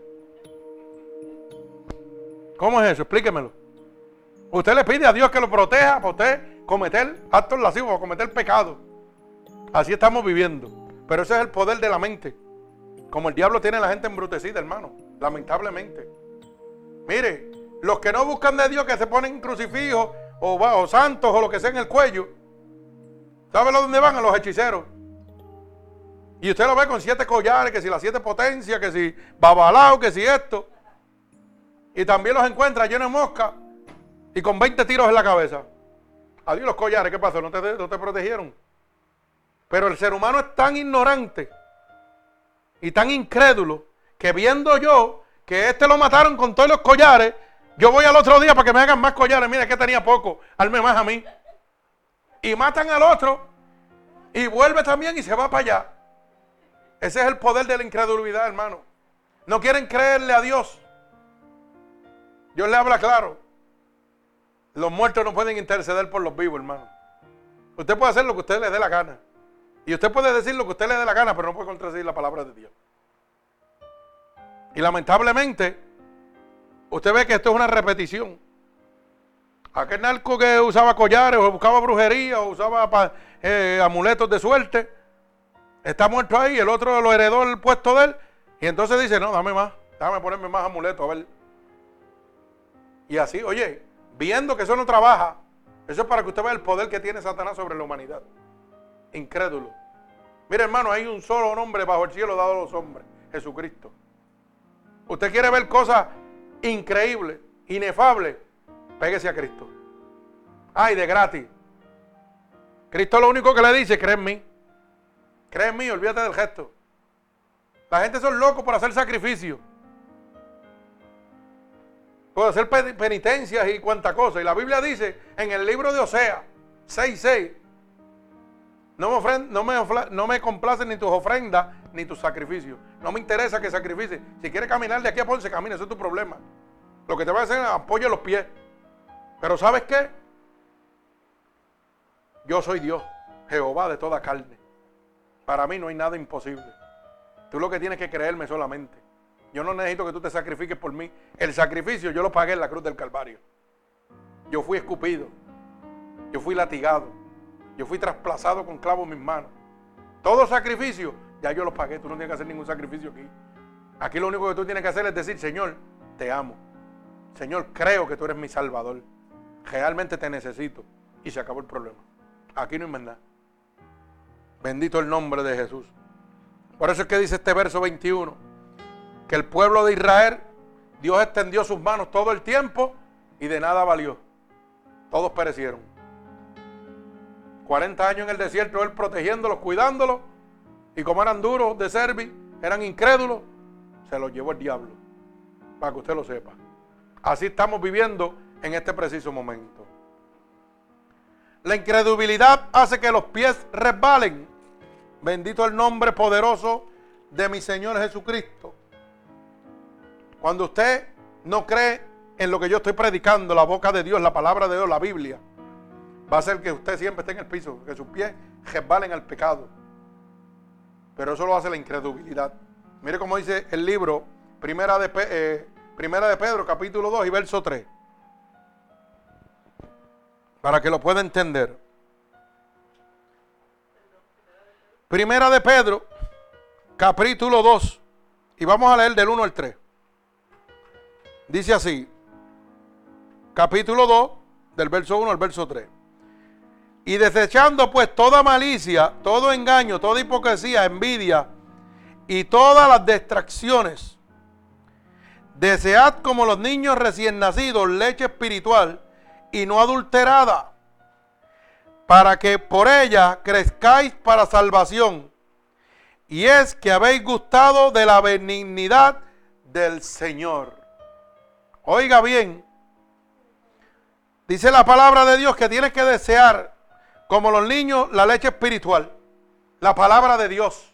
¿Cómo es eso? Explíquemelo. Usted le pide a Dios que lo proteja para usted cometer actos lascivos, cometer pecado. Así estamos viviendo. Pero ese es el poder de la mente. Como el diablo tiene la gente embrutecida, hermano. Lamentablemente. Mire, los que no buscan de Dios, que se ponen crucifijos o, santos o lo que sea en el cuello. ¿Sabe dónde van? A los hechiceros. Y usted lo ve con siete collares, que si las siete potencias, que si babalao, que si esto. Y también los encuentra llenos de mosca y con 20 tiros en la cabeza. Adiós los collares, ¿qué pasó? ¿No te, no te protegieron? Pero el ser humano es tan ignorante y tan incrédulo que viendo yo que este lo mataron con todos los collares, yo voy al otro día para que me hagan más collares. Mira que tenía poco, hazme más a mí. Y matan al otro y vuelve también y se va para allá. Ese es el poder de la incredulidad, hermano. No quieren creerle a Dios. Dios le habla claro. Los muertos no pueden interceder por los vivos, hermano. Usted puede hacer lo que usted le dé la gana. Y usted puede decir lo que usted le dé la gana, pero no puede contradecir la palabra de Dios. Y lamentablemente, usted ve que esto es una repetición. Aquel narco que usaba collares o buscaba brujería o usaba eh, amuletos de suerte, está muerto ahí, el otro lo heredó el puesto de él, y entonces dice, no, dame más, dame ponerme más amuletos, a ver. Y así, oye, viendo que eso no trabaja, eso es para que usted vea el poder que tiene Satanás sobre la humanidad. Incrédulo. Mire, hermano, hay un solo nombre bajo el cielo dado a los hombres, Jesucristo. Usted quiere ver cosas increíbles, inefables, pégese a Cristo. Ay, de gratis. Cristo lo único que le dice, cree en mí. Cree en mí, olvídate del gesto. La gente son locos por hacer sacrificio. Por hacer penitencias y cuanta cosa. Y la Biblia dice en el libro de Osea 6.6, no me, no, me, no me complacen ni tus ofrendas ni tus sacrificios. No me interesa que sacrifices. Si quieres caminar de aquí a Ponce, camina, eso es tu problema. Lo que te va a hacer es apoyo los pies. Pero ¿sabes qué? Yo soy Dios, Jehová de toda carne. Para mí no hay nada imposible. Tú lo que tienes que creerme solamente. Yo no necesito que tú te sacrifiques por mí. El sacrificio yo lo pagué en la cruz del Calvario. Yo fui escupido. Yo fui latigado. Yo fui trasplazado con clavos en mis manos. Todo sacrificio, ya yo lo pagué. Tú no tienes que hacer ningún sacrificio aquí. Aquí lo único que tú tienes que hacer es decir, Señor, te amo. Señor, creo que tú eres mi salvador. Realmente te necesito. Y se acabó el problema. Aquí no hay más nada. Bendito el nombre de Jesús. Por eso es que dice este verso 21, que el pueblo de Israel, Dios extendió sus manos todo el tiempo y de nada valió. Todos perecieron. 40 años en el desierto, él protegiéndolos, cuidándolos. Y como eran duros de servir, eran incrédulos, se los llevó el diablo. Para que usted lo sepa. Así estamos viviendo en este preciso momento. La incredulidad hace que los pies resbalen. Bendito el nombre poderoso de mi Señor Jesucristo. Cuando usted no cree en lo que yo estoy predicando, la boca de Dios, la palabra de Dios, la Biblia, va a hacer que usted siempre esté en el piso, que sus pies resbalen al pecado. Pero eso lo hace la incredulidad. Mire cómo dice el libro, primera de, eh, primera de Pedro, capítulo 2 y verso 3. Para que lo pueda entender. Primera de Pedro, capítulo 2. Y vamos a leer del 1 al 3. Dice así. Capítulo 2, del verso 1 al verso 3. Y desechando pues toda malicia, todo engaño, toda hipocresía, envidia y todas las distracciones. Desead como los niños recién nacidos leche espiritual y no adulterada, para que por ella crezcáis para salvación, Y es que habéis gustado de la benignidad del Señor. Oiga bien, dice la palabra de Dios que tienes que desear, como los niños, la leche espiritual, la palabra de Dios.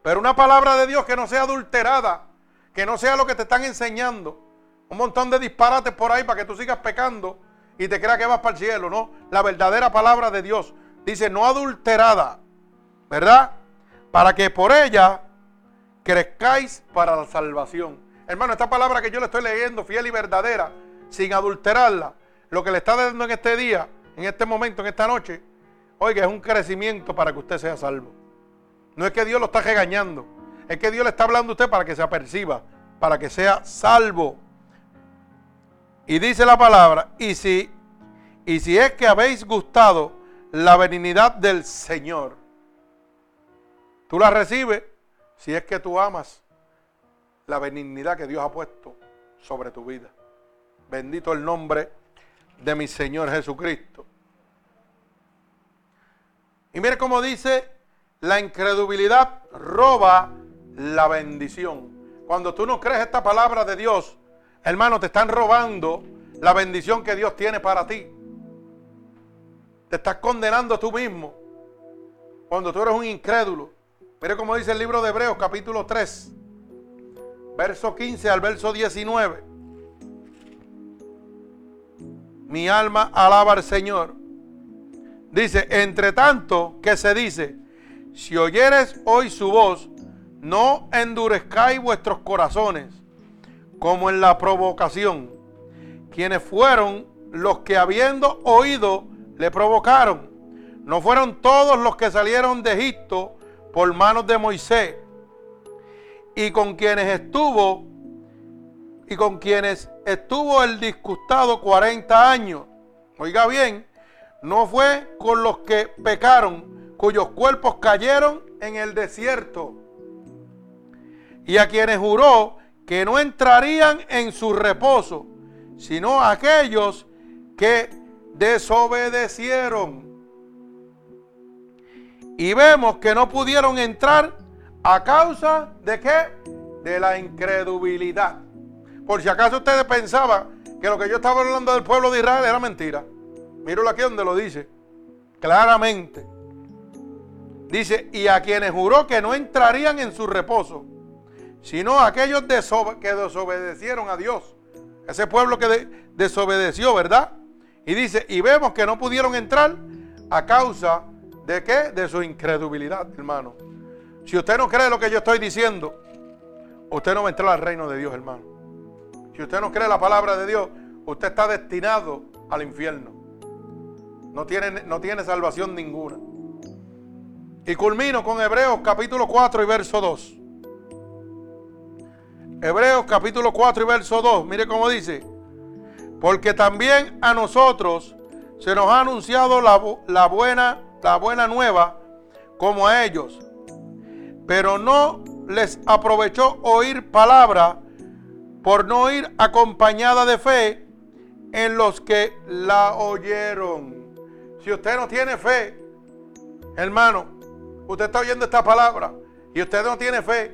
Pero una palabra de Dios que no sea adulterada, que no sea lo que te están enseñando. Un montón de disparates por ahí para que tú sigas pecando y te creas que vas para el cielo, ¿no? La verdadera palabra de Dios dice no adulterada, ¿verdad? Para que por ella crezcáis para la salvación. Hermano, esta palabra que yo le estoy leyendo, fiel y verdadera, sin adulterarla, lo que le está dando en este día, en este momento, en esta noche, oiga, es un crecimiento para que usted sea salvo. No es que Dios lo está regañando, es que Dios le está hablando a usted para que se aperciba, para que sea salvo. Y dice la palabra, y si, y si es que habéis gustado la benignidad del Señor, tú la recibes si es que tú amas la benignidad que Dios ha puesto sobre tu vida. Bendito el nombre de mi Señor Jesucristo. Y mire cómo dice, la incredulidad roba la bendición. Cuando tú no crees esta palabra de Dios, hermano, te están robando la bendición que Dios tiene para ti. Te estás condenando tú mismo cuando tú eres un incrédulo. Mire cómo dice el libro de Hebreos capítulo 3, verso 15 al verso 19. Mi alma alaba al Señor. Dice, entre tanto que se dice, si oyeres hoy su voz, no endurezcáis vuestros corazones como en la provocación, quienes fueron los que habiendo oído le provocaron. No fueron todos los que salieron de Egipto por manos de Moisés y con quienes estuvo y con quienes estuvo el disgustado 40 años. Oiga bien, no fue con los que pecaron, cuyos cuerpos cayeron en el desierto y a quienes juró que no entrarían en su reposo, sino aquellos que desobedecieron. Y vemos que no pudieron entrar a causa de qué? De la incredulidad. Por si acaso ustedes pensaban que lo que yo estaba hablando del pueblo de Israel era mentira. Míralo aquí donde lo dice. Claramente. Dice, y a quienes juró que no entrarían en su reposo sino aquellos que desobedecieron a Dios. Ese pueblo que desobedeció, ¿verdad? Y dice, y vemos que no pudieron entrar a causa de qué? De su incredulidad, hermano. Si usted no cree lo que yo estoy diciendo, usted no va a entrar al reino de Dios, hermano. Si usted no cree la palabra de Dios, usted está destinado al infierno. No tiene, no tiene salvación ninguna. Y culmino con Hebreos capítulo 4 y verso 2. Hebreos capítulo 4 y verso 2, mire cómo dice, porque también a nosotros se nos ha anunciado la, buena, la buena nueva como a ellos, pero no les aprovechó oír palabra por no ir acompañada de fe en los que la oyeron. Si usted no tiene fe, hermano, usted está oyendo esta palabra y usted no tiene fe,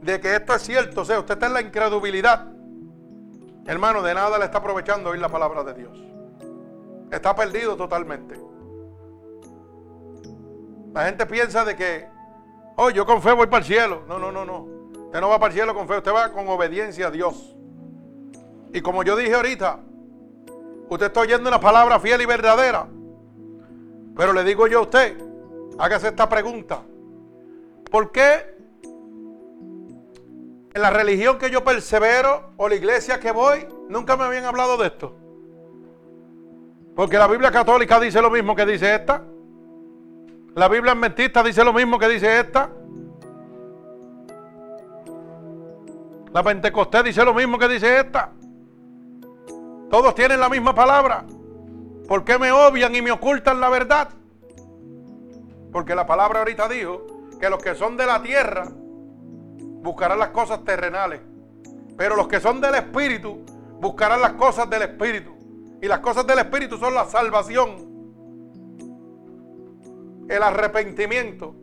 de que esto es cierto, o sea, usted está en la incredulidad, hermano, de nada le está aprovechando oír la palabra de Dios. Está perdido totalmente. La gente piensa de que, oh, yo con fe voy para el cielo. No, no, no, no. Usted no va para el cielo con fe, usted va con obediencia a Dios. Y como yo dije ahorita, usted está oyendo una palabra fiel y verdadera. Pero le digo yo a usted, hágase esta pregunta. ¿Por qué en la religión que yo persevero o la iglesia que voy, nunca me habían hablado de esto. Porque la Biblia católica dice lo mismo que dice esta. La Biblia adventista dice lo mismo que dice esta. La Pentecostés dice lo mismo que dice esta. Todos tienen la misma palabra. ¿Por qué me obvian y me ocultan la verdad? Porque la palabra ahorita dijo que los que son de la tierra buscarán las cosas terrenales. Pero los que son del Espíritu buscarán las cosas del Espíritu. Y las cosas del Espíritu son la salvación, el arrepentimiento,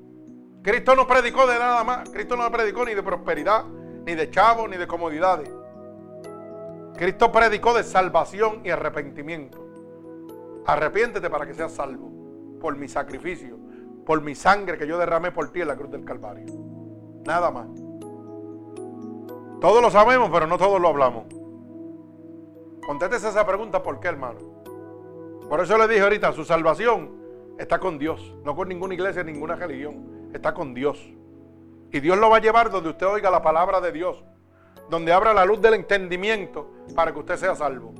Cristo no predicó de nada más. Cristo no predicó ni de prosperidad, ni de chavo, ni de comodidades. Cristo predicó de salvación y arrepentimiento. Arrepiéntete para que seas salvo por mi sacrificio, por mi sangre que yo derramé por ti en la cruz del Calvario. Nada más. Todos lo sabemos, pero no todos lo hablamos. Contéstese esa pregunta, ¿por qué, hermano? Por eso le dije ahorita, su salvación está con Dios, no con ninguna iglesia, ninguna religión, está con Dios. Y Dios lo va a llevar donde usted oiga la palabra de Dios, donde abra la luz del entendimiento para que usted sea salvo.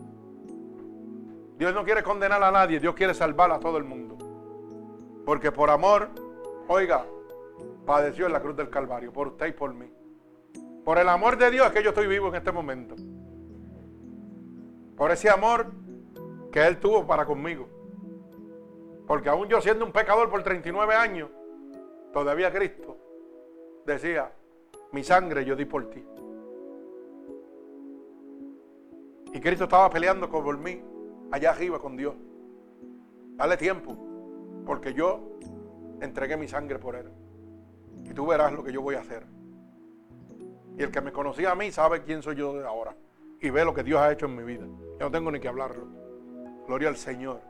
Dios no quiere condenar a nadie, Dios quiere salvar a todo el mundo. Porque por amor, oiga, padeció en la cruz del Calvario, por usted y por mí. Por el amor de Dios es que yo estoy vivo en este momento. Por ese amor que Él tuvo para conmigo. Porque aún yo siendo un pecador por 39 años, todavía Cristo decía, mi sangre yo di por ti. Y Cristo estaba peleando por mí allá arriba con Dios. Dale tiempo, porque yo entregué mi sangre por Él. Y tú verás lo que yo voy a hacer. Y el que me conocía a mí sabe quién soy yo ahora. Y ve lo que Dios ha hecho en mi vida. Yo no tengo ni que hablarlo. Gloria al Señor.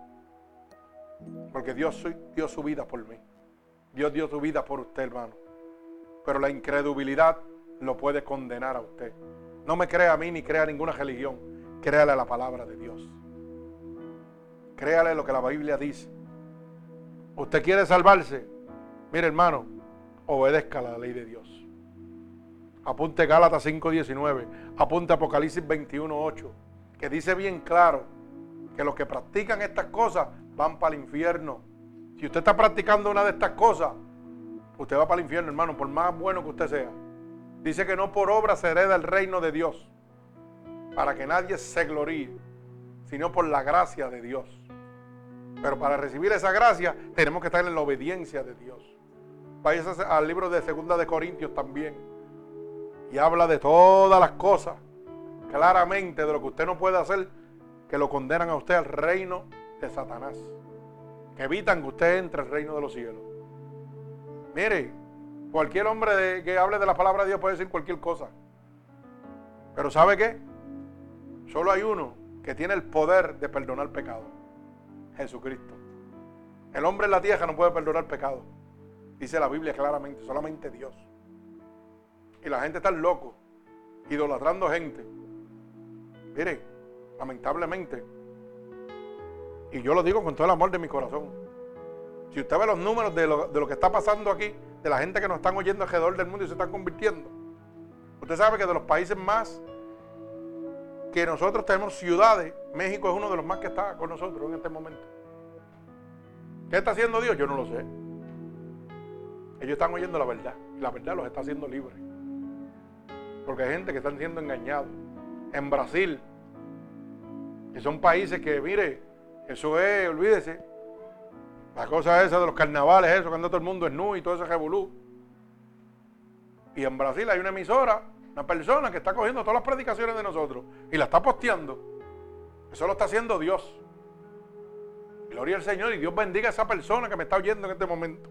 Porque Dios dio su vida por mí. Dios dio su vida por usted, hermano. Pero la incredulidad lo puede condenar a usted. No me crea a mí ni crea ninguna religión. Créale a la palabra de Dios. Créale lo que la Biblia dice. Usted quiere salvarse. Mire, hermano, obedezca la ley de Dios. Apunte Gálatas 5:19. Apunte Apocalipsis 21:8. Que dice bien claro que los que practican estas cosas van para el infierno. Si usted está practicando una de estas cosas, usted va para el infierno, hermano, por más bueno que usted sea. Dice que no por obra se hereda el reino de Dios para que nadie se gloríe, sino por la gracia de Dios. Pero para recibir esa gracia tenemos que estar en la obediencia de Dios. Vaya al libro de Segunda de Corintios también. Y habla de todas las cosas, claramente de lo que usted no puede hacer, que lo condenan a usted al reino de Satanás. Que evitan que usted entre al reino de los cielos. Mire, cualquier hombre que hable de la palabra de Dios puede decir cualquier cosa. Pero ¿sabe qué? Solo hay uno que tiene el poder de perdonar pecado. Jesucristo. El hombre en la tierra no puede perdonar pecado. Dice la Biblia claramente, solamente Dios. Y la gente está loco, idolatrando gente. Mire, lamentablemente, y yo lo digo con todo el amor de mi corazón, si usted ve los números de lo, de lo que está pasando aquí, de la gente que nos están oyendo alrededor del mundo y se están convirtiendo, usted sabe que de los países más que nosotros tenemos ciudades, México es uno de los más que está con nosotros en este momento. ¿Qué está haciendo Dios? Yo no lo sé. Ellos están oyendo la verdad y la verdad los está haciendo libres. Porque hay gente que están siendo engañados. En Brasil, que son países que, mire, eso es, olvídese, la cosa esa de los carnavales, eso, cuando todo el mundo es nu y todo ese revolú. Y en Brasil hay una emisora una persona que está cogiendo todas las predicaciones de nosotros y la está posteando. Eso lo está haciendo Dios. Gloria al Señor y Dios bendiga a esa persona que me está oyendo en este momento.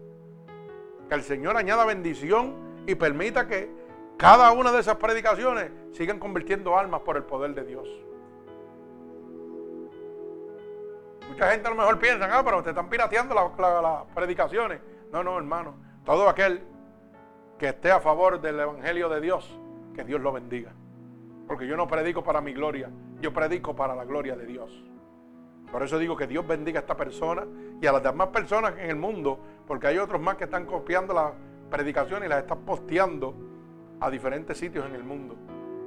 Que el Señor añada bendición y permita que cada una de esas predicaciones sigan convirtiendo almas por el poder de Dios. Mucha gente a lo mejor piensa, ah, pero te están pirateando las predicaciones. No, no, hermano. Todo aquel que esté a favor del Evangelio de Dios que Dios lo bendiga. Porque yo no predico para mi gloria, yo predico para la gloria de Dios. Por eso digo que Dios bendiga a esta persona y a las demás personas en el mundo, porque hay otros más que están copiando las predicaciones y las están posteando a diferentes sitios en el mundo.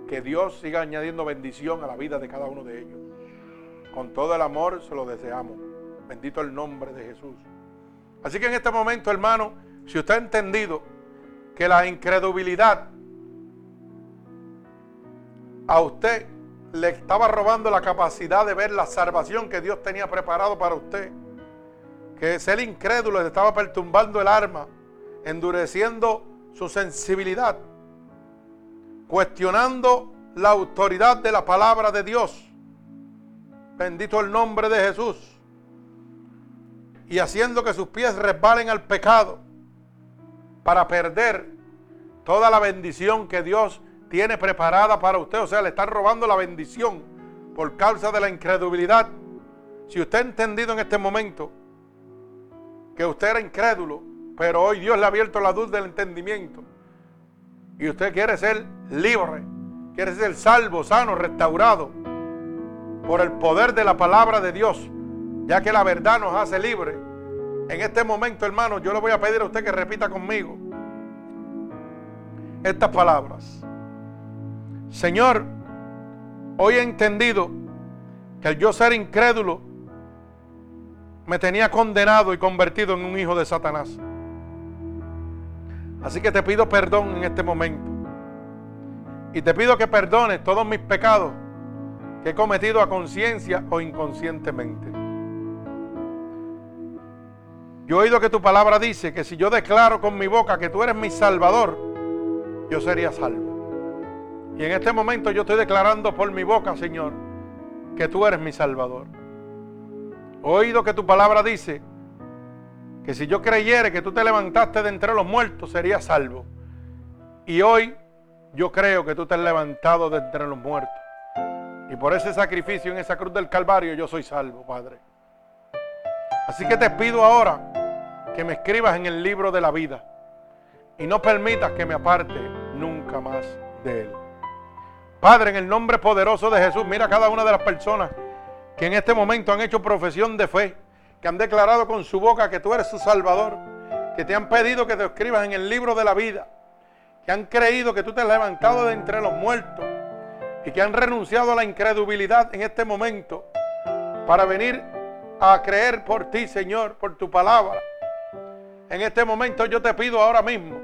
Que Dios siga añadiendo bendición a la vida de cada uno de ellos. Con todo el amor se lo deseamos. Bendito el nombre de Jesús. Así que en este momento, hermano, si usted ha entendido que la incredulidad a usted le estaba robando la capacidad de ver la salvación que Dios tenía preparado para usted. Que ser incrédulo le estaba perturbando el alma, endureciendo su sensibilidad, cuestionando la autoridad de la palabra de Dios. Bendito el nombre de Jesús. Y haciendo que sus pies resbalen al pecado. para perder toda la bendición que Dios tiene preparada para usted. O sea, le están robando la bendición por causa de la incredulidad. Si usted ha entendido en este momento que usted era incrédulo, pero hoy Dios le ha abierto la luz del entendimiento y usted quiere ser libre, quiere ser salvo, sano, restaurado por el poder de la palabra de Dios, ya que la verdad nos hace libre. En este momento, hermano, yo le voy a pedir a usted que repita conmigo estas palabras. Señor, hoy he entendido que el yo ser incrédulo me tenía condenado y convertido en un hijo de Satanás. Así que te pido perdón en este momento. Y te pido que perdones todos mis pecados que he cometido a conciencia o inconscientemente. Yo he oído que tu palabra dice que si yo declaro con mi boca que tú eres mi salvador, yo sería salvo. Y en este momento yo estoy declarando por mi boca, Señor, que tú eres mi salvador. He oído que tu palabra dice que si yo creyere que tú te levantaste de entre los muertos, sería salvo. Y hoy yo creo que tú te has levantado de entre los muertos. Y por ese sacrificio en esa cruz del Calvario yo soy salvo, Padre. Así que te pido ahora que me escribas en el libro de la vida y no permitas que me aparte nunca más de él. Padre, en el nombre poderoso de Jesús, mira a cada una de las personas que en este momento han hecho profesión de fe que han declarado con su boca que tú eres su Salvador, que te han pedido que te escribas en el libro de la vida, que han creído que tú te has levantado de entre los muertos y que han renunciado a la incredulidad en este momento para venir a creer por ti, Señor, por tu palabra. En este momento yo te pido ahora mismo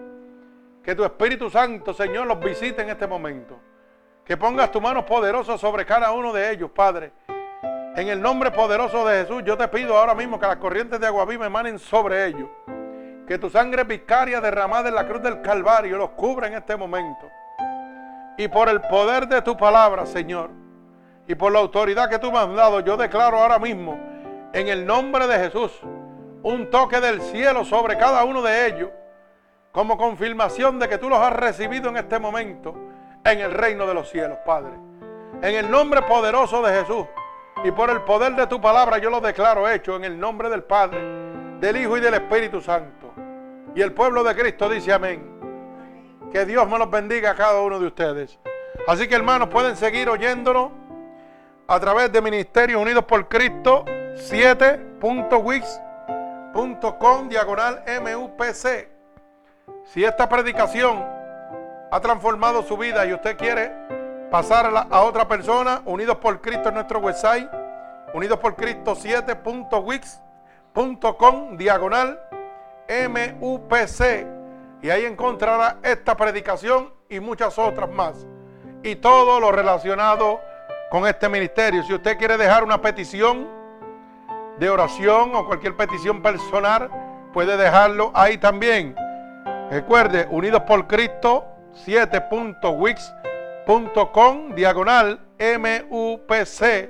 que tu Espíritu Santo, Señor, los visite en este momento. Que pongas tu mano poderosa sobre cada uno de ellos, Padre en el nombre poderoso de Jesús, yo te pido ahora mismo que las corrientes de agua viva emanen sobre ellos. Que tu sangre vicaria derramada en la cruz del Calvario los cubra en este momento. Y por el poder de tu palabra, Señor, y por la autoridad que tú me has dado, yo declaro ahora mismo, en el nombre de Jesús, un toque del cielo sobre cada uno de ellos, como confirmación de que tú los has recibido en este momento en el reino de los cielos, Padre. En el nombre poderoso de Jesús. Y por el poder de tu palabra yo lo declaro hecho en el nombre del Padre, del Hijo y del Espíritu Santo. Y el pueblo de Cristo dice amén. Que Dios me los bendiga a cada uno de ustedes. Así que hermanos pueden seguir oyéndonos a través de Ministerios Unidos por Cristo 7.wix.com diagonal MUPC. Si esta predicación ha transformado su vida y usted quiere pasarla a otra persona, Unidos por Cristo en nuestro website, Unidos por Cristo 7.wix.com, diagonal MUPC. Y ahí encontrará esta predicación y muchas otras más. Y todo lo relacionado con este ministerio. Si usted quiere dejar una petición de oración o cualquier petición personal, puede dejarlo ahí también. Recuerde, Unidos por Cristo 7.wix.com com diagonal MUPC.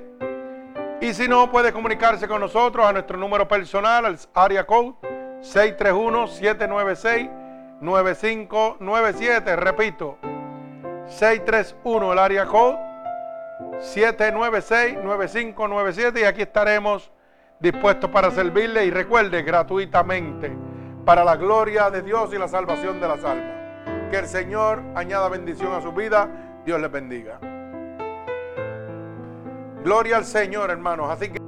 Y si no, puede comunicarse con nosotros a nuestro número personal, al área code 631-796-9597. Repito, 631 el área code 796-9597. Y aquí estaremos dispuestos para servirle. Y recuerde, gratuitamente, para la gloria de Dios y la salvación de las almas. Que el Señor añada bendición a su vida Dios les bendiga. Gloria al Señor, hermanos. Así que